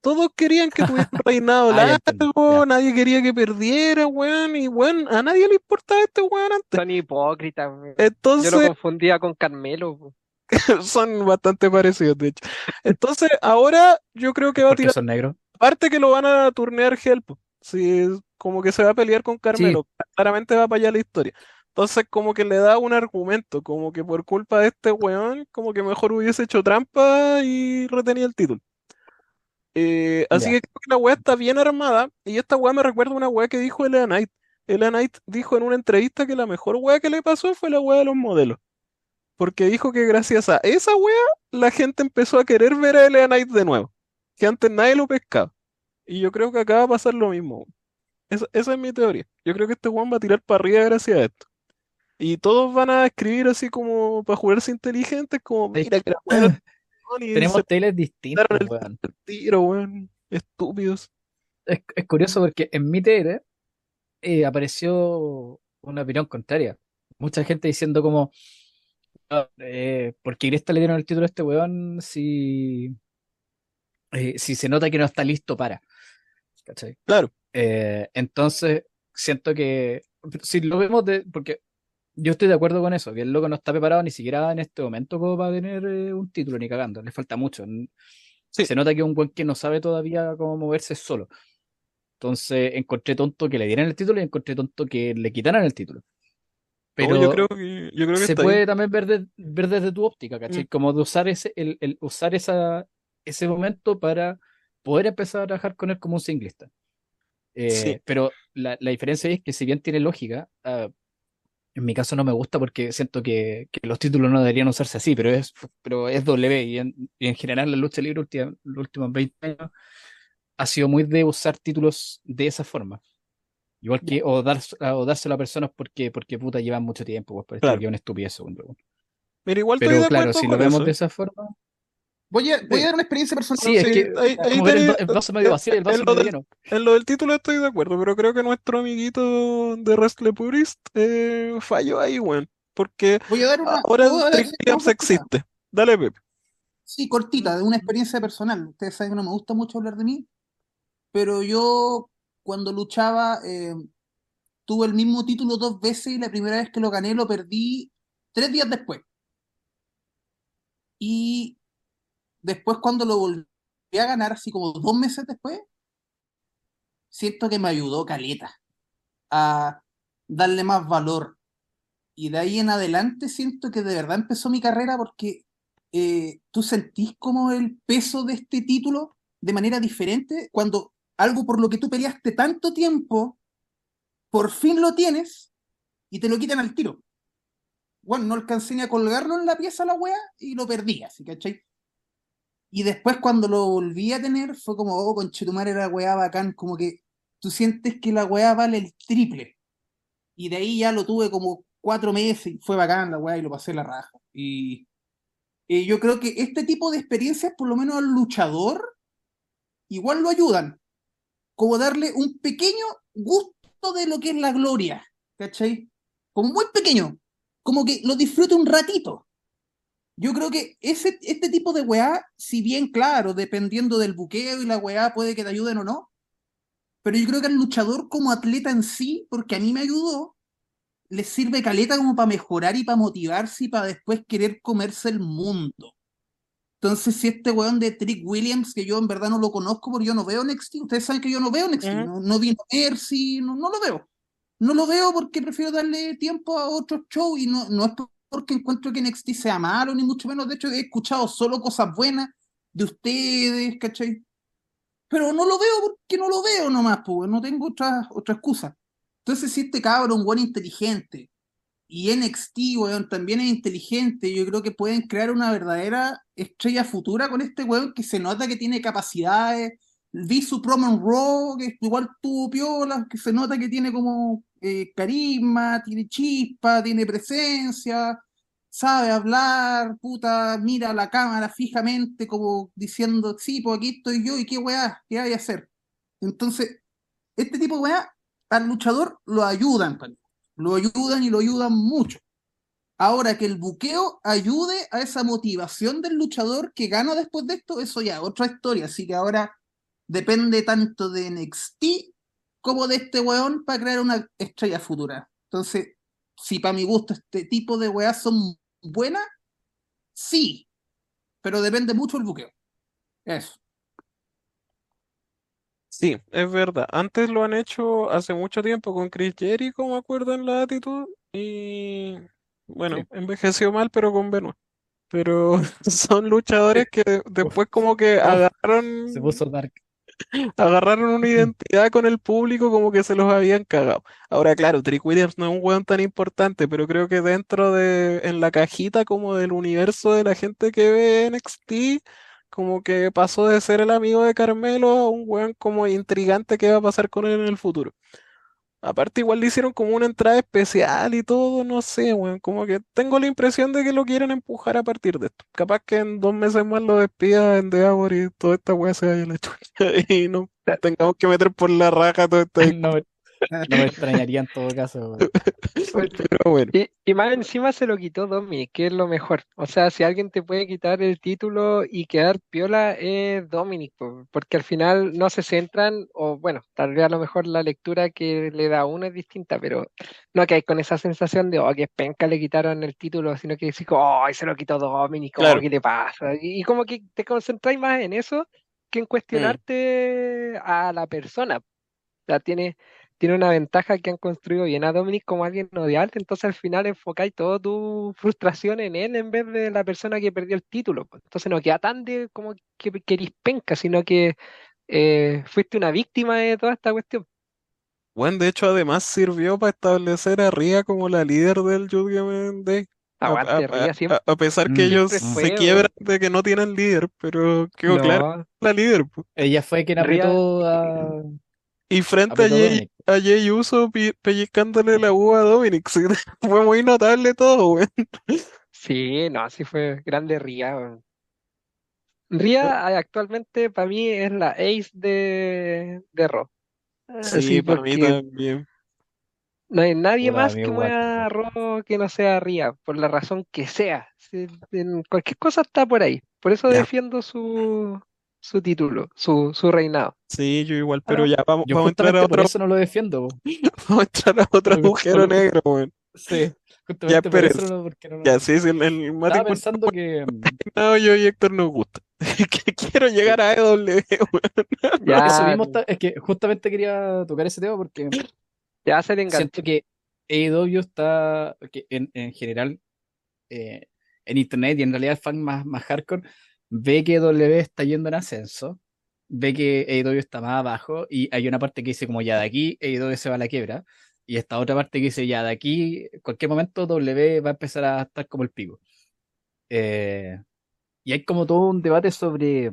Speaker 4: Todos querían que tuviera un reinado
Speaker 1: Ah,
Speaker 4: largo, nadie quería que perdiera, weón, y weón, a nadie le importaba este weón antes.
Speaker 5: Son hipócritas, weón. Yo lo
Speaker 4: Entonces,
Speaker 5: confundía con Carmelo. po.
Speaker 4: son bastante parecidos, de hecho. Entonces, ahora yo creo que va a tirar,
Speaker 1: son negros.
Speaker 4: aparte que lo van a turnear Help, si como que se va a pelear con Carmelo, claramente va para allá la historia. Entonces, como que le da un argumento, como que por culpa de este weón, como que mejor hubiese hecho trampa y retenía el título. Eh, así que creo que la weá está bien armada, y esta weá me recuerda a una weá que dijo Elena Knight. Knight dijo en una entrevista que la mejor weá que le pasó fue la weá de los modelos. Porque dijo que gracias a esa weá, la gente empezó a querer ver a Knight de nuevo. Que antes nadie lo pescaba. Y yo creo que acá va a pasar lo mismo. Esa, esa es mi teoría. Yo creo que este weón va a tirar para arriba gracias a esto. Y todos van a escribir así como para jurarse inteligentes, como mira que la weá era weón", y
Speaker 1: Tenemos teles distintos, weón.
Speaker 4: tiro, weón. Estúpidos.
Speaker 1: Es, es curioso porque en mi tele eh, apareció una opinión contraria. Mucha gente diciendo como, "Ah, eh, ¿por qué Iniesta le dieron el título a este weón si, eh, si se nota que no está listo para? ¿Cachai?
Speaker 4: Claro.
Speaker 1: Eh, entonces, siento que si lo vemos de, porque yo estoy de acuerdo con eso, que el loco no está preparado ni siquiera en este momento como para tener eh, un título ni cagando, le falta mucho.
Speaker 4: Sí.
Speaker 1: Se nota que es un buen que no sabe todavía cómo moverse solo. Entonces encontré tonto que le dieran el título y encontré tonto que le quitaran el título.
Speaker 4: No,
Speaker 1: Pero
Speaker 4: yo creo que, yo creo que
Speaker 1: se puede también ver, de- ver desde tu óptica, ¿cachai?
Speaker 4: Mm.
Speaker 1: Como de usar ese, el, el usar esa, ese momento para poder empezar a trabajar con él como un singlista. Eh,
Speaker 4: Sí.
Speaker 1: pero la, la diferencia es que si bien tiene lógica, ah, en mi caso no me gusta porque siento que, que los títulos no deberían usarse así, pero es, pero es W y en, y en general la lucha libre última- los últimos 20 años ha sido muy de usar títulos de esa forma. Igual que, o, dar, o dárselo a personas porque, porque puta llevan mucho tiempo, pues parece
Speaker 4: Claro.
Speaker 1: que es una estupidez, según yo.
Speaker 4: Mira, igual estoy
Speaker 1: Pero
Speaker 4: de
Speaker 1: claro,
Speaker 4: acuerdo
Speaker 1: si lo vemos
Speaker 4: eso.
Speaker 1: de esa forma,
Speaker 2: Voy a, voy a dar una experiencia personal.
Speaker 1: sí, es
Speaker 4: sí,
Speaker 1: que
Speaker 4: ahí- ahí
Speaker 1: como ver el, el vaso medio vacío y el
Speaker 4: en
Speaker 1: vaso
Speaker 4: lo
Speaker 1: medio
Speaker 4: del-
Speaker 1: lleno.
Speaker 4: En lo del título estoy de acuerdo, pero creo que nuestro amiguito de Wrestle Purist eh, falló ahí, weón. Porque
Speaker 2: Voy a dar una.
Speaker 4: ahora
Speaker 2: ¿puedo dar
Speaker 4: Trick existe. Dale, Pepe.
Speaker 2: Sí, cortita, de una experiencia personal. Ustedes saben que no me gusta mucho hablar de mí, pero yo cuando luchaba eh, tuve el mismo título dos veces y la primera vez que lo gané lo perdí tres días después. Y después cuando lo volví a ganar, así como dos meses después, siento que me ayudó Caleta a darle más valor. Y de ahí en adelante siento que de verdad empezó mi carrera porque eh, tú sentís como el peso de este título de manera diferente cuando algo por lo que tú peleaste tanto tiempo, por fin lo tienes y te lo quitan al tiro. Bueno, no alcancé ni a colgarlo en la pieza la wea y lo perdí, así, ¿cachai? Y después cuando lo volví a tener fue como, oh, conchetumar era weá bacán, como que tú sientes que la weá vale el triple. Y de ahí ya lo tuve como cuatro meses y fue bacán la weá y lo pasé la raja. Y eh, yo creo que este tipo de experiencias, por lo menos al luchador, igual lo ayudan. Como darle un pequeño gusto de lo que es la gloria, ¿cachai? Como muy pequeño, como que lo disfrute un ratito. Yo creo que ese, este tipo de weá, si bien claro, dependiendo del buqueo y la weá, puede que te ayuden o no, pero yo creo que al luchador como atleta en sí, porque a mí me ayudó, les sirve caleta como para mejorar y para motivarse y para después querer comerse el mundo. Entonces, si este weón de Trick Williams, que yo en verdad no lo conozco porque yo no veo NXT, ustedes saben que yo no veo NXT,
Speaker 5: Ujú.
Speaker 2: no, no vi Mercy, no, no lo veo. No lo veo porque prefiero darle tiempo a otros shows y no, no es por- porque encuentro que NXT sea malo, ni mucho menos. De hecho, he escuchado solo cosas buenas de ustedes, ¿cachai? Pero no lo veo porque no lo veo nomás, pues, no tengo otra, otra excusa. Entonces, si este cabrón es un buen inteligente y NXT, weón, también es inteligente, yo creo que pueden crear una verdadera estrella futura con este weón que se nota que tiene capacidades. Vi su promo en Raw, que igual tuvo piola, que se nota que tiene como eh, carisma, tiene chispa, tiene presencia, sabe hablar, puta, mira la cámara fijamente como diciendo, sí, pues aquí estoy yo y qué weá, qué hay a hacer. Entonces, este tipo de weá al luchador lo ayudan. Lo ayudan y lo ayudan mucho. Ahora que el buqueo ayude a esa motivación del luchador que gana después de esto, eso ya, otra historia. Así que ahora depende tanto de NXT como de este weón para crear una estrella futura. Entonces, si para mi gusto este tipo de weas son buenas, sí, pero depende mucho el buqueo. Eso.
Speaker 4: Sí, es verdad. Antes lo han hecho hace mucho tiempo con Chris Jericho, me acuerdo en la actitud. Y bueno, envejeció mal, pero con Benoit. Pero son luchadores que después como que agarraron,
Speaker 1: Se puso dark.
Speaker 4: agarraron una identidad con el público como que se los habían cagado. Ahora, claro, Trick Williams no es un weón tan importante, pero creo que dentro de, en la cajita como del universo de la gente que ve NXT, como que pasó de ser el amigo de Carmelo a un weón como intrigante que va a pasar con él en el futuro. Aparte, igual le hicieron como una entrada especial y todo, no sé, weón. Como que tengo la impresión de que lo quieren empujar a partir de esto. Capaz que en dos meses más lo despida en Hour y toda esta weá se vaya a la chucha. Y no tengamos que meter por la raja toda esta
Speaker 1: No, no me extrañaría en todo caso. weón.
Speaker 4: Pero bueno,
Speaker 5: Y, y más encima se lo quitó Dominic, que es lo mejor. O sea, si alguien te puede quitar el título y quedar piola, es Dominic, po, porque al final no se centran, o bueno, tal vez a lo mejor la lectura que le da uno es distinta, pero no que hay con esa sensación de, oh, que penca le quitaron el título, sino que decís, oh, se lo quitó Dominic, oh,
Speaker 4: Claro.
Speaker 5: ¿qué le pasa? Y, y como que te concentráis más en eso que en cuestionarte a la persona. O sea, tiene, tiene una ventaja que han construido bien a Dominic como alguien odiable, entonces al final enfocáis toda tu frustración en él en vez de la persona que perdió el título. Entonces no queda tan de como que querís penca, sino que eh, fuiste una víctima de toda esta cuestión.
Speaker 4: bueno, de hecho además sirvió para establecer a Ria como la líder del Judgment Day. A,
Speaker 5: Aguante,
Speaker 4: a-
Speaker 5: Ria,
Speaker 4: a-
Speaker 5: siempre,
Speaker 4: a- a pesar que
Speaker 1: Mm.
Speaker 4: ellos se
Speaker 5: fue,
Speaker 4: quiebran de que no tienen líder, pero quedó claro la líder.
Speaker 1: Ella fue quien apretó a.
Speaker 4: Y frente a Jay, a Jay Uso pellizcándole la uva a Dominic. sí, fue muy notable todo, weón.
Speaker 5: sí, no, sí fue grande Ria. weón. Ria eh, actualmente para mí es la ace de, de Raw.
Speaker 4: Sí,
Speaker 5: Sí,
Speaker 4: para mí también.
Speaker 5: No hay nadie más que mueva a. Raw que no sea Ria, por la razón que sea. En cualquier cosa está por ahí. Por eso
Speaker 4: Ya.
Speaker 5: defiendo su, su título, su, su reinado.
Speaker 4: Sí, yo igual, pero ya vamos,
Speaker 1: Yo
Speaker 4: vamos a entrar a
Speaker 1: justamente por
Speaker 4: otro,
Speaker 1: eso no lo defiendo.
Speaker 4: vamos a entrar a otro agujero negro, weón.
Speaker 1: Sí, justamente por
Speaker 4: espérense.
Speaker 1: eso no, porque no lo
Speaker 4: Ya, sí, sí, el, el más
Speaker 1: Estaba pensando que.
Speaker 4: no, yo y Héctor nos gusta. Que quiero llegar a EW, weón.
Speaker 5: Ya,
Speaker 1: Eso mismo está- es que justamente quería tocar ese tema porque
Speaker 5: ya se le
Speaker 1: siento que AEW está, que en, en general, eh, en internet y en realidad el fan más, más hardcore, ve que W está yendo en ascenso, ve que AEW está más abajo y hay una parte que dice como ya de aquí AEW se va a la quiebra y esta otra parte que dice ya de aquí, en cualquier momento W va a empezar a estar como el pico. Eh, y hay como todo un debate sobre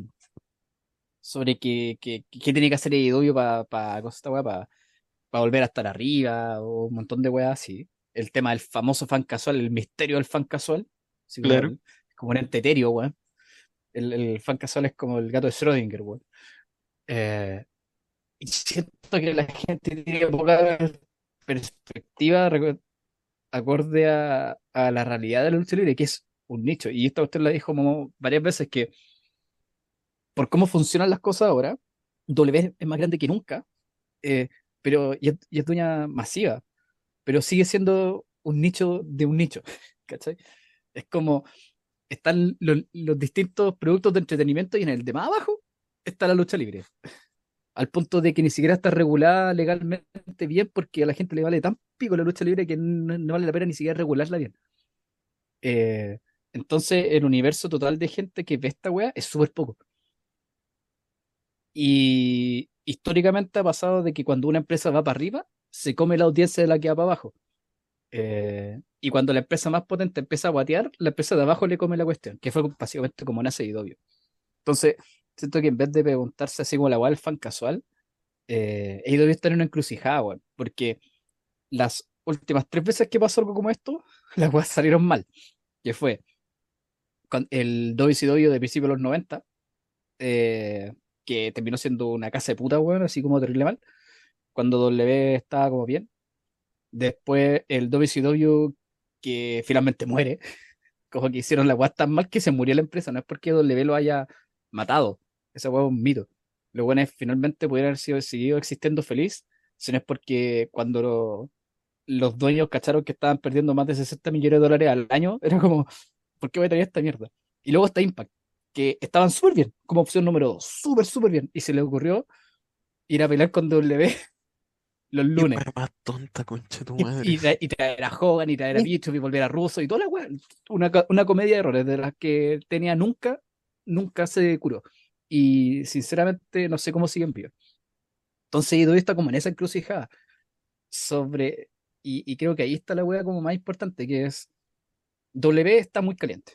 Speaker 1: sobre qué, qué, qué tiene que hacer AEW para pa, weá, pa- para volver a estar arriba o un montón de weas así. El tema del famoso fan casual, el misterio del fan casual.
Speaker 4: Claro.
Speaker 1: como un ente etéreo, weón. El, el fan casual es como el gato de Schrödinger, weón. Eh, y siento que la gente tiene poca perspectiva acorde a, a la realidad de la lucha libre, que es un nicho. Y esto usted lo dijo varias veces, que por cómo funcionan las cosas ahora, W es más grande que nunca, eh, pero y es, y es dueña masiva, pero sigue siendo un nicho de un nicho, ¿cachai? Es como, están los, distintos productos de entretenimiento y en el de más abajo está la lucha libre. Al punto de que ni siquiera está regulada legalmente bien porque a la gente le vale tan pico la lucha libre que no, vale la pena ni siquiera regularla bien. Eh, entonces, el universo total de gente que ve esta weá es súper poco. Y históricamente ha pasado de que cuando una empresa va para arriba, se come la audiencia de la que va para abajo. Eh, y cuando la empresa más potente empieza a guatear, la empresa de abajo le come la cuestión, que fue básicamente como nace Idovio. Entonces, siento que en vez de preguntarse así como la del fan casual, eh, está en una encrucijada, weón, porque las últimas tres veces que pasó algo como esto, las weas salieron mal. Que fue con el WCW de principios de los 90, eh, que terminó siendo una casa de puta, weón, así como terrible mal, cuando W estaba como bien. Después el WCW que finalmente muere, como que hicieron la weá tan mal que se murió la empresa, no es porque W lo haya matado, esa weá es un mito. Lo bueno es finalmente pudieran haber sido, seguido existiendo feliz, sino es porque cuando lo- los dueños cacharon que estaban perdiendo más de 60 millones de dólares al año, era como, ¿por qué voy a traer esta mierda? Y luego está Impact, que estaban súper bien, como opción número dos, súper, súper bien. Y se le ocurrió ir a pelear con W los lunes.
Speaker 4: wea más tonta, concha tu
Speaker 1: Y,
Speaker 4: madre.
Speaker 1: y tra- y traer a Hogan y traer a Bischoff y volver a Russo y toda la weá. Una, una comedia de errores de las que tenía nunca, nunca se curó. Y sinceramente no sé cómo siguen vivos. Entonces IW está como en esa encrucijada sobre, y, y creo que ahí está la weá como más importante, que es W está muy caliente.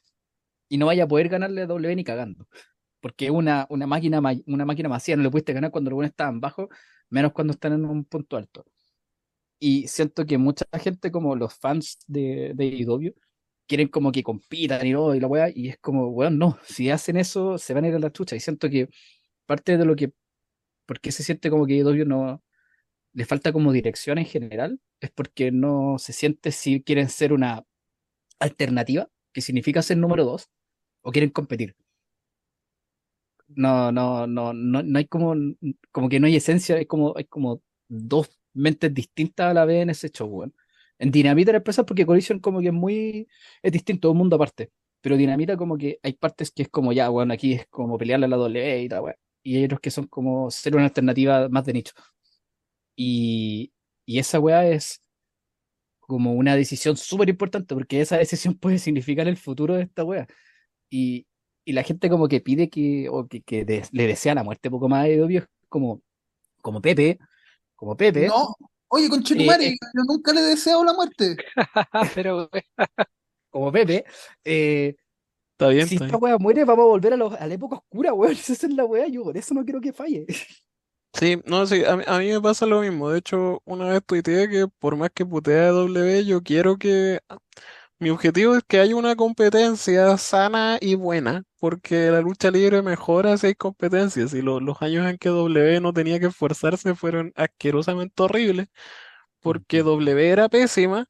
Speaker 1: Y no vaya a poder ganarle a W ni cagando. Porque una, una máquina una máquina masiva no le pudiste ganar cuando los buenos estaban bajos, menos cuando están en un punto alto. Y siento que mucha gente, como los fans de, de IW, quieren como que compitan y, todo, y la weá, y es como, weón, no, si hacen eso, se van a ir a la chucha. Y siento que parte de lo que, porque se siente como que IW no, le falta como dirección en general, es porque no se siente si quieren ser una alternativa, que significa ser número dos, o quieren competir. No, no, no, no, no hay como, como que no hay esencia, hay como, hay como dos mentes distintas a la vez en ese show, weón. En Dinamita era empezar porque Collision como que es muy, es distinto, un mundo aparte. Pero Dinamita como que hay partes que es como ya, weón, aquí es como pelearle a la W y tal, weón. Y hay otros que son como ser una alternativa más de nicho. Y, y esa weá es como una decisión súper importante porque esa decisión puede significar el futuro de esta weá. Y, y la gente como que pide que, o que, que de- le desea la muerte poco más de obvio, como, como Pepe, como Pepe,
Speaker 2: No, oye, conchetumare,
Speaker 1: Eh, eh.
Speaker 2: yo nunca le he deseado la muerte.
Speaker 5: Pero
Speaker 1: como Pepe, eh,
Speaker 4: Está bien,
Speaker 1: si
Speaker 4: está
Speaker 1: esta weá muere, vamos a volver a, los- a la época oscura, weón. Esa es la weá, yo por eso no quiero que falle.
Speaker 4: Sí, no, sí, a mí, a mí me pasa lo mismo. De hecho, una vez tuiteé que por más que putea W, yo quiero que... Mi objetivo es que haya una competencia sana y buena, porque la lucha libre mejora si hay competencias. Y lo- los años en que W no tenía que esforzarse fueron asquerosamente horribles, porque W era pésima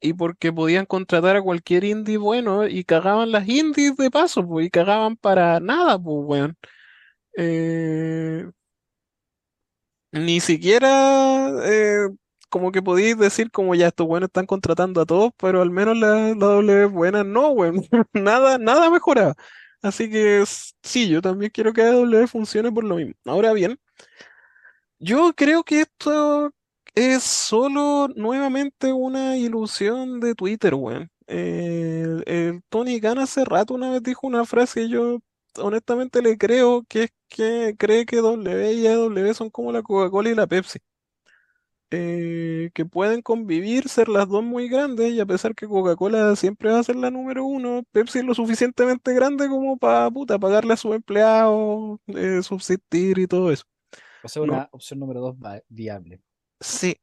Speaker 4: y porque podían contratar a cualquier indie bueno y cagaban las indies de paso, pues, y cagaban para nada, pues, weón. Eh, ni siquiera eh, como que podéis decir como ya estos buenos están contratando a todos, pero al menos la, la W es buena, no, weón, nada, nada mejoraba. Así que sí, yo también quiero que la W funcione por lo mismo. Ahora bien, yo creo que esto es solo nuevamente una ilusión de Twitter, weón. El, el Tony Khan hace rato una vez dijo una frase y yo honestamente le creo que es que cree que W y AW son como la Coca-Cola y la Pepsi. Eh, que pueden convivir, ser las dos muy grandes y a pesar que Coca-Cola siempre va a ser la número uno, Pepsi es lo suficientemente grande como para puta, pagarle a sus empleados, eh, subsistir y todo eso.
Speaker 1: O sea,
Speaker 4: No.
Speaker 1: una opción número dos viable.
Speaker 4: Sí,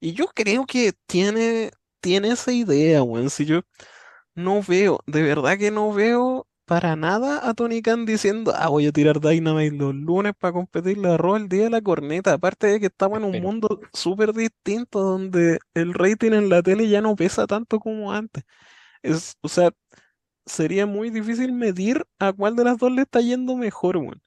Speaker 4: y yo creo que tiene, tiene esa idea, weón. Si yo no veo, de verdad que no veo para nada a Tony Khan diciendo, ah, voy a tirar Dynamite los lunes para competir la Raw el día de la corneta. Aparte de que estamos en un mundo súper distinto donde el rating en la tele ya no pesa tanto como antes. Es, o sea, sería muy difícil medir a cuál de las dos le está yendo mejor, weón.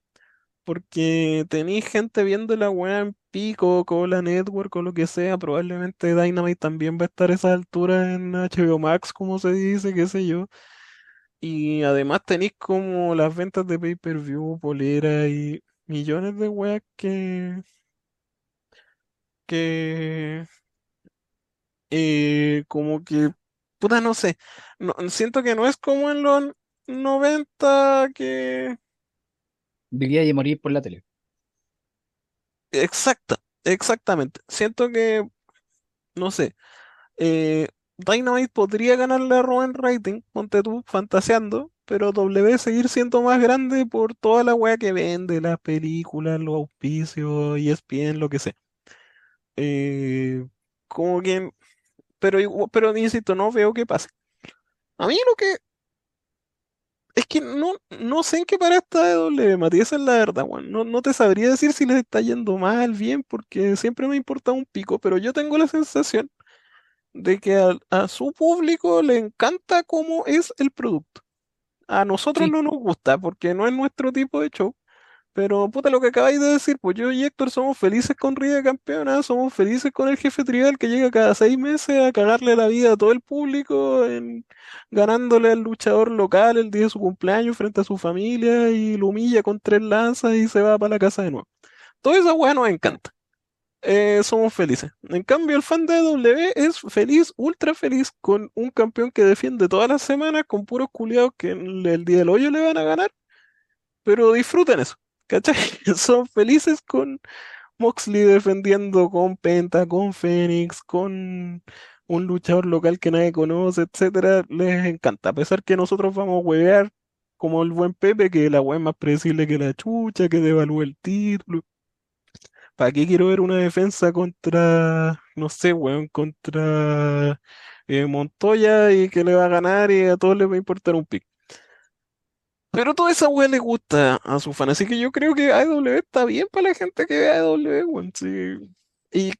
Speaker 4: Porque tenéis gente viendo la weá en Peacock o la Network o lo que sea, probablemente Dynamite también va a estar a esa altura en HBO Max, como se dice, qué sé yo. Y además tenéis como las ventas de pay-per-view, polera y millones de weas que, que eh, como que, puta, no sé, no, siento que no es como en los 90 que...
Speaker 1: Vivía y morir por la tele.
Speaker 4: Exacta, exactamente. Siento que, no sé, eh, Dynamite podría ganarle a Raw en rating, ponte tú, fantaseando, pero W seguir siendo más grande por toda la wea que vende, las películas, los auspicios, ESPN, lo que sea. Eh, como que, pero, pero insisto, no veo qué pase. A mí lo que es que no, no sé en qué para está W, Mati, esa es la verdad. No, no te sabría decir si les está yendo mal, bien, porque siempre me ha importado un pico, pero yo tengo la sensación de que a, a su público le encanta cómo es el producto. A nosotros
Speaker 1: Sí,
Speaker 4: no nos gusta porque no es nuestro tipo de show. Pero puta lo que acabáis de decir, pues yo y Héctor somos felices con Ría Campeona, somos felices con el jefe tribal que llega cada seis meses a cagarle la vida a todo el público, en, ganándole al luchador local el día de su cumpleaños frente a su familia y lo humilla con tres lanzas y se va para la casa de nuevo. Toda esa weá nos encanta. Eh, somos felices. En cambio, el fan de W es feliz, ultra feliz, con un campeón que defiende todas las semanas, con puros culiados que el día del hoyo le van a ganar, pero disfruten eso, ¿cachai? Son felices con Moxley defendiendo con Penta, con Fénix, con un luchador local que nadie conoce, etcétera. Les encanta, a pesar que nosotros vamos a huevear como el buen Pepe, que la wea es más predecible que la chucha, que devalúa el título. ¿Para qué quiero ver una defensa contra, no sé, weón, contra eh, Montoya y que le va a ganar y a todos les va a importar un pico? Pero toda esa weá le gusta a su fan, así que yo creo que AEW está bien para la gente que ve AEW, weón, sí. Y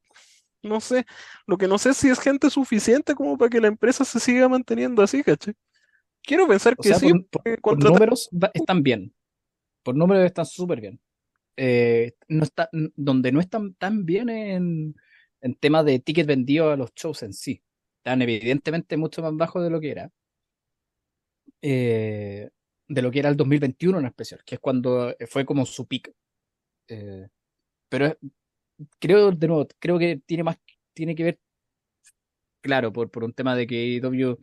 Speaker 4: no sé, lo que no sé es si es gente suficiente como para que la empresa se siga manteniendo así, ¿cachai? Quiero pensar
Speaker 1: o
Speaker 4: que
Speaker 1: sea,
Speaker 4: sí,
Speaker 1: por, por-
Speaker 4: porque
Speaker 1: por
Speaker 4: contratar...
Speaker 1: números están bien. Por números están súper bien. Eh, no está, donde no están tan bien en, en temas de tickets vendidos a los shows en sí. Están evidentemente mucho más bajos de lo que era. eh, de lo que era el 2021 en especial, que es cuando fue como su pico. Eh, pero creo, de nuevo, creo que tiene más, tiene que ver, claro, por, por un tema de que AEW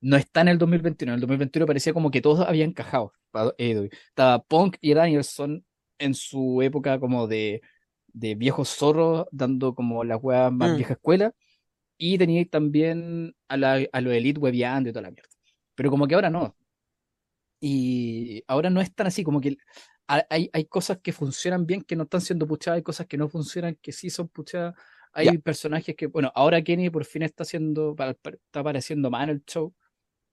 Speaker 1: no está en el 2021. En el 2021 parecía como que todos habían encajado AEW. Estaba Punk y Danielson en su época como de, de viejos zorros, dando como la weas más
Speaker 4: Mm,
Speaker 1: vieja escuela. Y tenía también a, la, a los Elite webeando y toda la mierda. Pero como que ahora no. Y ahora no es tan así, como que ha- hay, hay cosas que funcionan bien que no están siendo puchadas, hay cosas que no funcionan que sí son puchadas. Hay personajes que, bueno, ahora Kenny por fin está haciendo, está apareciendo más en el show,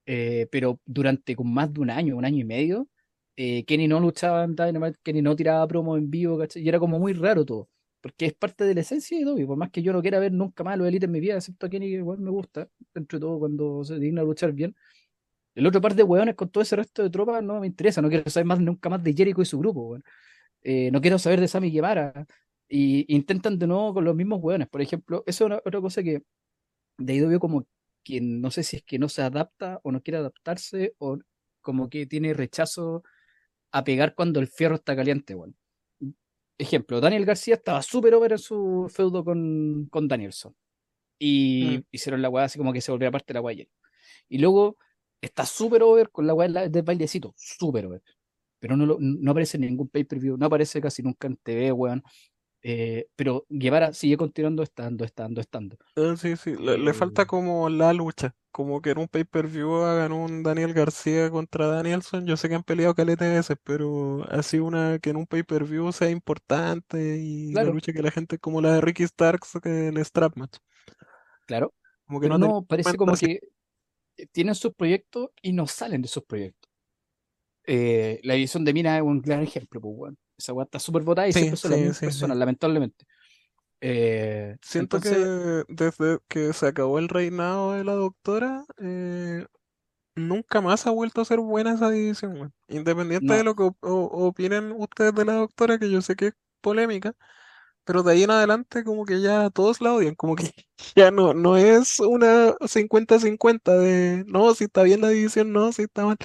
Speaker 1: eh, pero durante con más de un año, un año y medio, eh, Kenny no luchaba en Dynamite, Kenny no tiraba promo en vivo, ¿cachai? Y era como muy raro todo, porque es parte de la esencia de WWE, por más que yo no quiera ver nunca más a los Elite en mi vida, excepto a Kenny, que igual me gusta, dentro de todo, cuando se digna luchar bien. El otro par de hueones con todo ese resto de tropas no me interesa, no quiero saber más nunca más de Jericho y su grupo, weón. Eh, no quiero saber de Sammy Guevara. Y intentan de nuevo con los mismos hueones. Por ejemplo, eso es una- otra cosa que de veo como que no sé si es que no se adapta o no quiere adaptarse o como que tiene rechazo a pegar cuando el fierro está caliente, weón. Ejemplo, Daniel García estaba súper over en su feudo con, con Danielson.
Speaker 4: mm,
Speaker 1: Y hicieron la weá así como que se volviera parte de la weá. Y luego está súper over con la weá del bailecito, súper over. Pero no, lo- no aparece en ningún pay-per-view, no aparece casi nunca en TV, weón. Eh, pero Guevara sigue continuando estando, estando, estando.
Speaker 4: ah, sí, sí, le, le falta
Speaker 1: Eh,
Speaker 4: como la lucha, como que en un pay-per-view hagan un Daniel García contra Danielson, yo sé que han peleado caleta de veces, pero así una que en un pay-per-view sea importante y la lucha que la gente como la de Ricky Starks que el strap match,
Speaker 1: claro.
Speaker 4: como que
Speaker 1: Pero
Speaker 4: no
Speaker 1: no, parece como que tienen sus proyectos y no salen de sus proyectos. Eh, la edición de Mina es un gran ejemplo, pues, weón. Esa weá está súper votada y
Speaker 4: Sí,
Speaker 1: siempre son las mismas
Speaker 4: sí.
Speaker 1: personas, lamentablemente. Eh,
Speaker 4: Siento que desde que se acabó el reinado de la doctora, eh, nunca más ha vuelto a ser buena esa división. Independiente de lo que op- opinen ustedes de la doctora, que yo sé que es polémica, pero de ahí en adelante como que ya todos la odian, como que ya no, no es una 50-50 de no, si está bien la división, no, si está mal.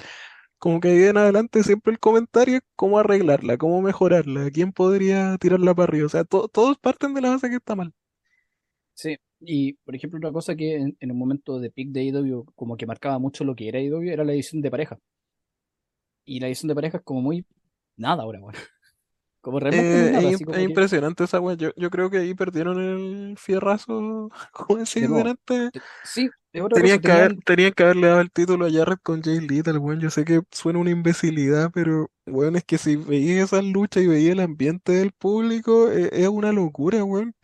Speaker 4: Como que ahí en adelante siempre el comentario es cómo arreglarla, cómo mejorarla, quién podría tirarla para arriba. O sea, to- todos parten de la base que está mal.
Speaker 1: Sí, y por ejemplo, una cosa que en, en un momento de peak de AEW como que marcaba mucho lo que era AEW era la edición de pareja. Y la edición de pareja es como muy nada ahora, bueno. Como realmente
Speaker 4: Eh,
Speaker 1: nada,
Speaker 4: es,
Speaker 1: así
Speaker 4: im-
Speaker 1: como
Speaker 4: es
Speaker 1: que
Speaker 4: impresionante esa weá. Yo, yo creo que ahí perdieron el fierrazo, como decís
Speaker 1: de nuevo.
Speaker 4: delante.
Speaker 1: te- Sí,
Speaker 4: Tenían que haber,
Speaker 1: tenían
Speaker 4: tenían que haberle dado el título a Jarrett con Jay Little, weón. Yo sé que suena una imbecilidad, pero weón, es que si veía esas luchas y veía el ambiente del público, eh, es una locura, weón.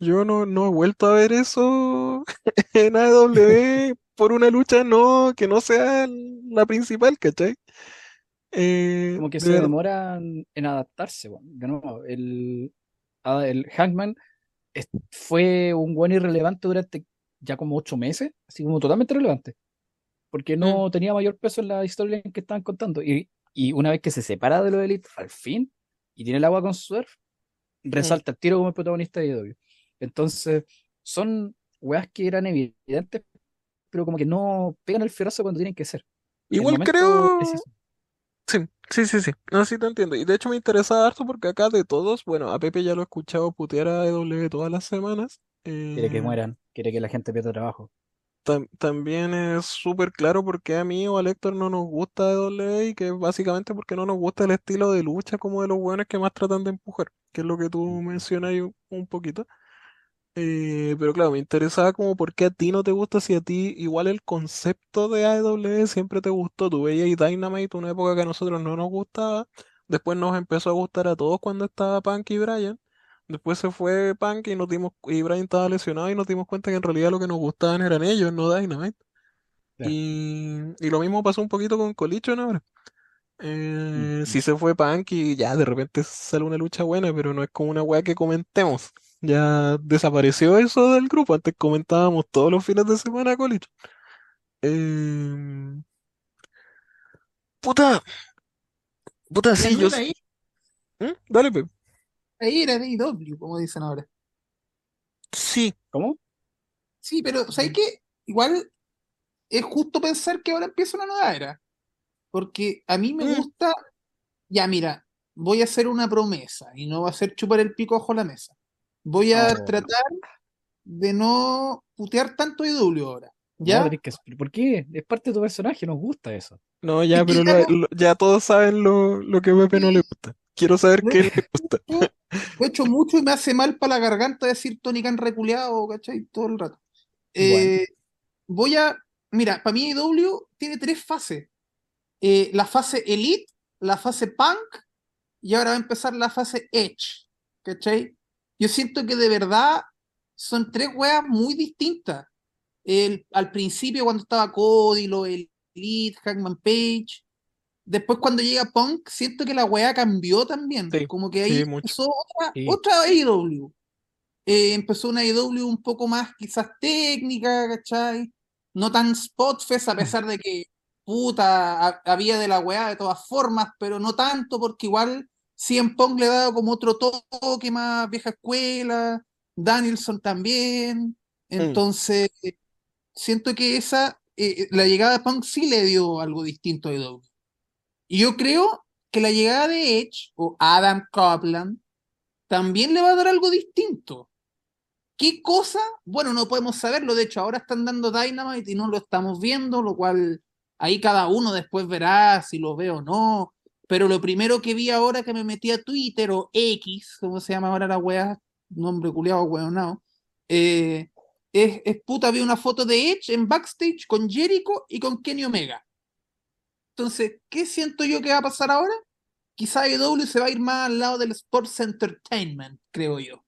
Speaker 4: Yo no, no he vuelto a ver eso en AEW por una lucha no, que no sea la principal, ¿cachai? Eh,
Speaker 1: como que se demoran en adaptarse, bueno. De nuevo, el, ah, el Hangman fue un buen irrelevante durante ya como ocho meses, así como totalmente relevante, porque
Speaker 4: Mm,
Speaker 1: no tenía mayor peso en la historia en que estaban contando. Y, y una vez que se separa de lo de Elite, al fin, y tiene el agua con surf,
Speaker 4: mm.
Speaker 1: resalta el tiro como el protagonista de IW. Entonces, son weas que eran evidentes, pero como que no pegan el fierrazo cuando tienen que ser.
Speaker 4: Igual creo.
Speaker 1: preciso.
Speaker 4: Sí, sí, sí, sí. No, sí te entiendo. Y de hecho me interesa harto porque acá de todos, bueno, a Pepe ya lo he escuchado putear a EW todas las semanas.
Speaker 1: Quiere que
Speaker 4: eh,
Speaker 1: mueran, quiere que la gente pierda trabajo.
Speaker 4: tam- también es súper claro por qué a mí o a Héctor no nos gusta EW y que es básicamente porque no nos gusta el estilo de lucha como de los buenos que más tratan de empujar, que es lo que tú mencionas ahí un, un poquito. Eh, pero claro, me interesaba como por qué a ti no te gusta si a ti igual el concepto de AEW siempre te gustó. Tú veías ahí Dynamite, una época que a nosotros no nos gustaba. Después nos empezó a gustar a todos cuando estaba Punk y Bryan. Después se fue Punk y nos dimos, y Bryan estaba lesionado y nos dimos cuenta que en realidad lo que nos gustaban eran ellos, no Dynamite.
Speaker 1: Claro.
Speaker 4: Y, y lo mismo pasó un poquito con Collision ahora. Eh,
Speaker 1: Mm.
Speaker 4: sí se fue Punk y ya de repente sale una lucha buena, pero no es como una weá que comentemos. Ya desapareció eso del grupo. Antes comentábamos todos los fines de semana Collision. Eh, puta, puta, sí,
Speaker 2: no
Speaker 4: yo.
Speaker 2: ahí,
Speaker 4: ¿Mm? Dale, Pep.
Speaker 2: Ahí era de IW, como dicen ahora.
Speaker 4: Sí,
Speaker 1: ¿Cómo?
Speaker 2: Sí, pero ¿sabes qué? Igual es justo pensar que ahora empieza una nueva era. Porque a mí me
Speaker 4: Mm.
Speaker 2: gusta, ya mira, voy a hacer una promesa y no va a ser chupar el pico bajo la mesa. Voy a
Speaker 1: Oh.
Speaker 2: tratar de no putear tanto IW ahora. ¿Ya?
Speaker 1: que- ¿Por qué? Es parte de tu personaje, nos gusta eso.
Speaker 4: no, ya, pero lo- lo- ya todos saben lo, lo que a Pepe no le gusta. Quiero saber qué le gusta.
Speaker 2: He hecho mucho y me hace mal para la garganta decir Tony Khan reculeado, ¿cachai? Todo el rato. Eh, voy a. Mira, para mí IW tiene tres fases: Eh, la fase Elite, la fase Punk y ahora va a empezar la fase Edge, ¿cachai? Yo siento que de verdad son tres weas muy distintas. El, al principio, cuando estaba Cody, lo Elite, Hackman Page. Después, cuando llega Punk, siento que la wea cambió también.
Speaker 4: Sí,
Speaker 2: Como que ahí
Speaker 4: sí,
Speaker 2: empezó otra,
Speaker 1: Sí.
Speaker 2: otra AEW. Eh, empezó una AEW un poco más quizás técnica, ¿cachai? No tan spotfest, a pesar de que puta, ha- había de la weá de todas formas, pero no tanto, porque igual CM Punk le ha dado como otro toque más vieja escuela, Danielson también. Entonces, siento que esa, eh, la llegada de Punk sí le dio algo distinto a AEW. Y yo creo que la llegada de Edge o Adam Copeland también le va a dar algo distinto. ¿Qué cosa? Bueno, no podemos saberlo. De hecho, ahora están dando Dynamite y no lo estamos viendo, lo cual ahí cada uno después verá si lo ve o no. Pero lo primero que vi ahora que me metí a Twitter o X, como se llama ahora la wea, nombre culiado, weonado, eh, es, es puta, vi una foto de Edge en backstage con Jericho y con Kenny Omega. Entonces, ¿qué siento yo que va a pasar ahora? Quizá EW se va a ir más al lado del Sports Entertainment, creo yo.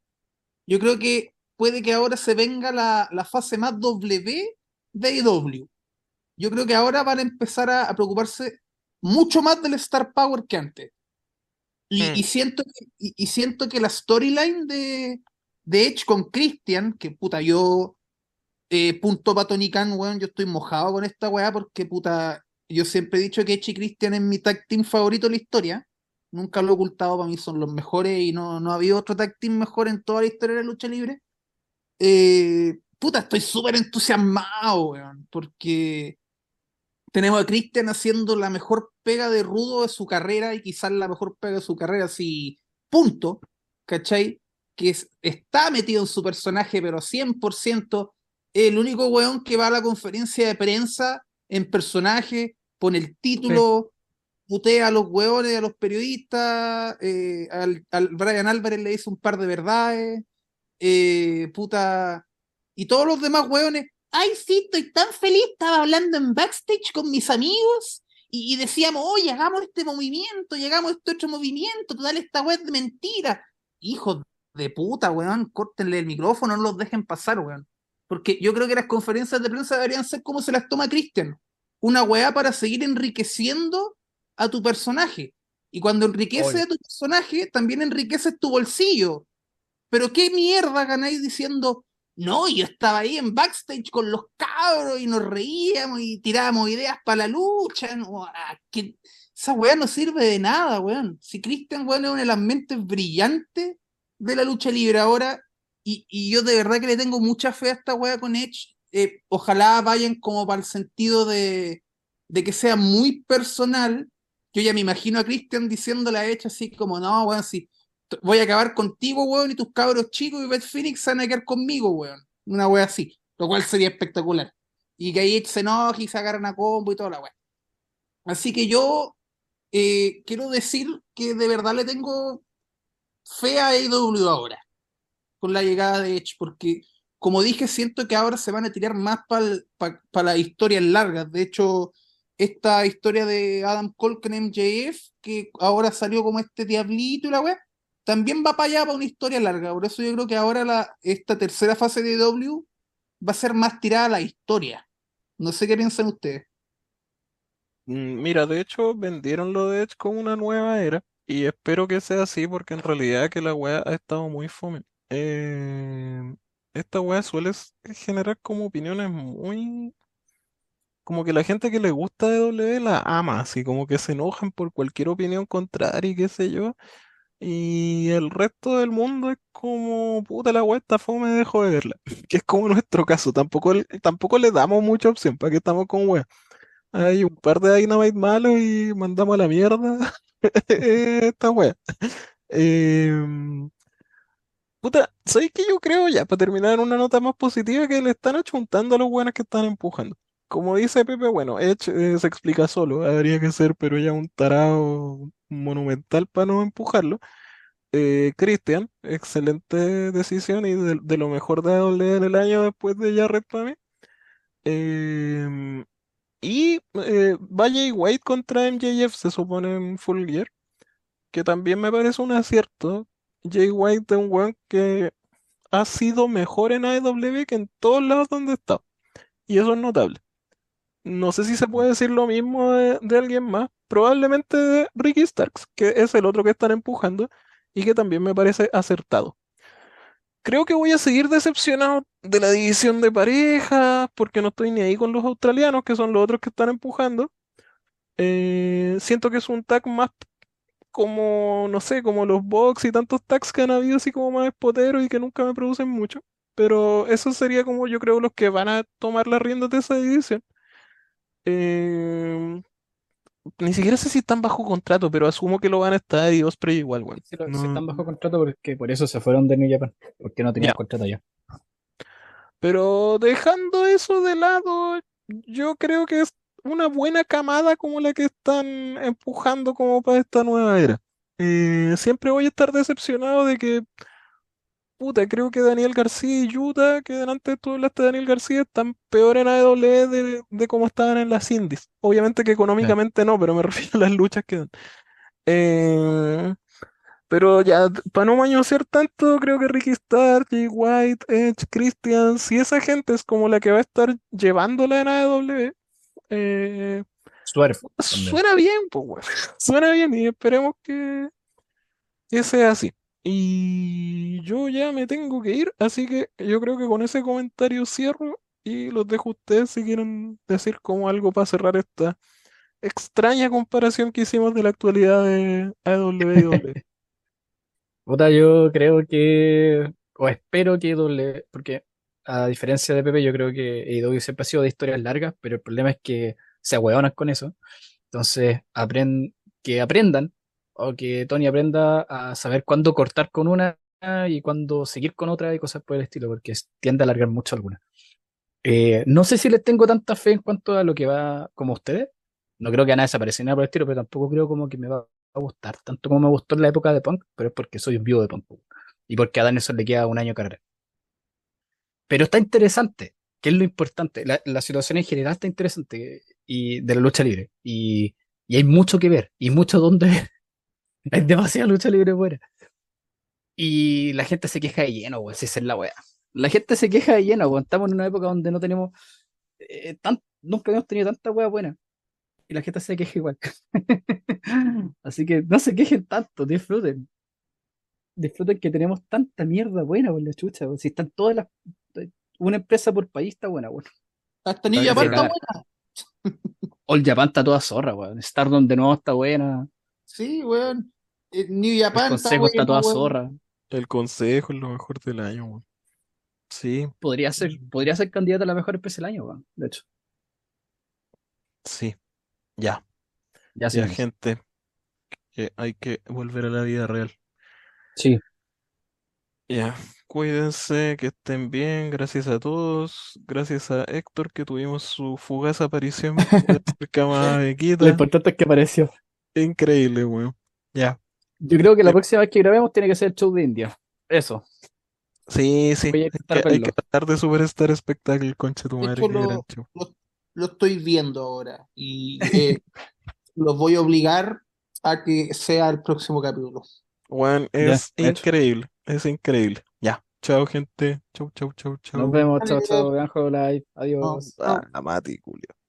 Speaker 2: Yo creo que puede que ahora se venga la, la fase más W de EW. Yo creo que ahora van a empezar a, a preocuparse mucho más del Star Power que antes. Y,
Speaker 4: Mm.
Speaker 2: y siento, y siento que la storyline de, de Edge con Christian, que puta, yo eh, punto para Tony Khan, weón, yo estoy mojado con esta weá porque puta, yo siempre he dicho que y Christian es mi tag team favorito de la historia. Nunca lo he ocultado, para mí son los mejores y no, no ha habido otro tag team mejor en toda la historia de la lucha libre. Eh, puta, estoy súper entusiasmado, weón, porque tenemos a Christian haciendo la mejor pega de rudo de su carrera y quizás la mejor pega de su carrera, así, punto, ¿cachai? Que es- está metido en su personaje, pero 100%, el único weón que va a la conferencia de prensa en personaje, pone el título, putea a los weones, a los periodistas, eh, al, al Brian Álvarez le dice un par de verdades, eh, puta, y todos los demás weones, ay, sí, estoy tan feliz, estaba hablando en backstage con mis amigos y, y decíamos, oye, hagamos este movimiento, y hagamos este otro movimiento, total, esta web de mentira. Hijos de puta, weón, córtenle el micrófono, no los dejen pasar, weón. Porque yo creo que las conferencias de prensa deberían ser como se las toma Christian. Una weá para seguir enriqueciendo a tu personaje. Y cuando enriquece
Speaker 1: Obvio.
Speaker 2: a tu personaje, también enriqueces tu bolsillo. Pero qué mierda ganáis diciendo, no, yo estaba ahí en backstage con los cabros y nos reíamos y tirábamos ideas para la lucha. no, ah, que esa weá no sirve de nada, weón. Si Christian, weón, es una de las mentes brillantes de la lucha libre ahora, y, y yo de verdad que le tengo mucha fe a esta weá con Edge. Eh, ojalá vayan como para el sentido de, de que sea muy personal. Yo ya me imagino a Christian diciéndole a Edge así como, no, weón, si voy a acabar contigo, weón, y tus cabros chicos y Beth Phoenix van a quedar conmigo, weón. Una weá así, lo cual sería espectacular. Y que ahí se enoje y se agarren a combo y toda la weá. Así que yo eh, quiero decir que de verdad le tengo fe a AEW ahora, con la llegada de Edge, porque como dije, siento que ahora se van a tirar más para las historias largas. De hecho, esta historia de Adam Cole con MJF, que ahora salió como este diablito y la weá, también va para allá para una historia larga. Por eso yo creo que ahora la, esta tercera fase de AEW va a ser más tirada a la historia. No sé qué piensan ustedes.
Speaker 4: Mm, Mira, de hecho vendieron lo de Edge como una nueva era y espero que sea así porque en realidad que la weá ha estado muy fome. Eh, esta weá suele generar como opiniones muy... Como que la gente que le gusta W la ama, así como que se enojan por cualquier opinión contraria y qué sé yo. Y el resto del mundo es como, puta la weá está fome, dejo de verla. Que es como nuestro caso, tampoco, tampoco le damos mucha opción, ¿para qué estamos con weá? Hay un par de Dynamite malos y mandamos a la mierda esta wea. Em, puta, ¿sabes qué yo creo ya? Para terminar una nota más positiva que le están achuntando a los buenos que están empujando. Como dice Pepe, bueno, Edge eh, se explica solo, habría que ser, pero ya un tarado monumental para no empujarlo. Eh, Christian, excelente decisión y de, lo mejor de en el año después de Jarrett para mí. Em, y eh, va Jay White contra MJF, se supone en Full Gear, que también me parece un acierto. Jay White es un weón que ha sido mejor en AEW que en todos lados donde está. Y eso es notable. No sé si se puede decir lo mismo de, alguien más. Probablemente de Ricky Starks, que es el otro que están empujando y que también me parece acertado. Creo que voy a seguir decepcionado de la división de parejas porque no estoy ni ahí con los australianos, que son los otros que están empujando. Eh, siento que es un tag más como, no sé, como los box y tantos tags que han habido así como más espoteros y que nunca me producen mucho. Pero eso sería como yo creo los que van a tomar las riendas de esa división. Eh, ni siquiera sé si están bajo contrato, pero asumo que lo van a estar y Osprey igual, weón.
Speaker 1: Si, lo- si están bajo contrato, porque por eso se fueron de New Japan, porque no tenían
Speaker 4: Ya.
Speaker 1: contrato ya.
Speaker 4: Pero dejando eso de lado, yo creo que es una buena camada como la que están empujando como para esta nueva era. Eh, siempre voy a estar decepcionado de que, puta, creo que Daniel García y Yuta, que delante tú hablaste de Daniel García, están peor en AEW de, de cómo estaban en las indies. Obviamente que económicamente no, pero me refiero a las luchas que dan. Eh, pero ya, para no mañosear tanto, creo que Ricky Starr, Jay White, Edge, Christian, si esa gente es como la que va a estar llevándola en AEW, eh, suena bien, pues, weón. Suena bien y esperemos que, que sea así. Y yo ya me tengo que ir, así que yo creo que con ese comentario cierro y los dejo a ustedes si quieren decir como algo para cerrar esta extraña comparación que hicimos de la actualidad de AEW.
Speaker 1: Puta, yo creo que, o espero que doble, porque a diferencia de Pepe, yo creo que AEW siempre ha sido de historias largas, pero el problema es que se ahueonan con eso. Entonces, aprend, que aprendan, o que Tony aprenda a saber cuándo cortar con una y cuándo seguir con otra y cosas por el estilo, porque tiende a alargar mucho alguna. Eh, no sé si les tengo tanta fe en cuanto a lo que va como ustedes. No creo que a nada desaparezca nada por el estilo, pero tampoco creo como que me va a gustar tanto como me gustó en la época de Punk, pero es porque soy un vivo de Punk. Y porque a Danielson le queda un año de carrera. Pero está interesante, que es lo importante. La, la situación en general está interesante y de la lucha libre. Y, y hay mucho que ver y mucho donde ver. hay demasiada lucha libre buena. Y la gente se queja de lleno, güey, si es la wea. La gente se queja de lleno, güey. Estamos en una época donde no tenemos. Eh, tan, nunca habíamos tenido tanta wea buena. Y la gente se queja igual. Así que no se quejen tanto, disfruten. Disfruten que tenemos tanta mierda buena, por la chucha. güey. Si están todas las. Una empresa por país está buena, güey.
Speaker 2: Hasta New
Speaker 1: Está
Speaker 2: Japan está buena.
Speaker 1: All Japan está toda zorra, weón. Stardom de nuevo está buena.
Speaker 2: Sí, weón. Eh, New
Speaker 1: El
Speaker 2: Japan está
Speaker 1: Consejo está
Speaker 2: bueno,
Speaker 1: toda
Speaker 2: weón.
Speaker 1: zorra.
Speaker 4: El consejo es lo mejor del año, weón. Sí,
Speaker 1: Podría ser, podría ser candidata a la mejor empresa del año, weón. De hecho.
Speaker 4: sí. Ya,
Speaker 1: Ya
Speaker 4: ya, gente. Que hay que volver a la vida real.
Speaker 1: Sí.
Speaker 4: Ya, cuídense, que estén bien, gracias a todos, gracias a Héctor que tuvimos su fugaz aparición cerca más
Speaker 1: Lo
Speaker 4: Bequita,
Speaker 1: importante es que apareció.
Speaker 4: increíble, weón. Ya,
Speaker 1: Yo creo que la próxima vez que grabemos tiene que ser el show de India. Eso.
Speaker 4: sí, sí,
Speaker 1: Voy a
Speaker 4: hay
Speaker 1: intentar
Speaker 4: que, hay que
Speaker 1: verlo.
Speaker 4: tratar de Superstar Spectacle, concha tu
Speaker 2: De
Speaker 4: madre,
Speaker 2: hecho,
Speaker 4: qué gran
Speaker 2: lo,
Speaker 4: show.
Speaker 2: lo, lo estoy viendo ahora y eh, los voy a obligar a que sea el próximo capítulo.
Speaker 1: Ya,
Speaker 4: es
Speaker 1: hecho.
Speaker 4: increíble, es increíble. Ya, chao, gente, chau, chau, chau,
Speaker 1: Nos
Speaker 4: chau.
Speaker 1: vemos. Chao,
Speaker 2: Vale,
Speaker 1: chao. Vean Juego Live. Adiós.
Speaker 2: no.
Speaker 4: Ah, Mati, Julio.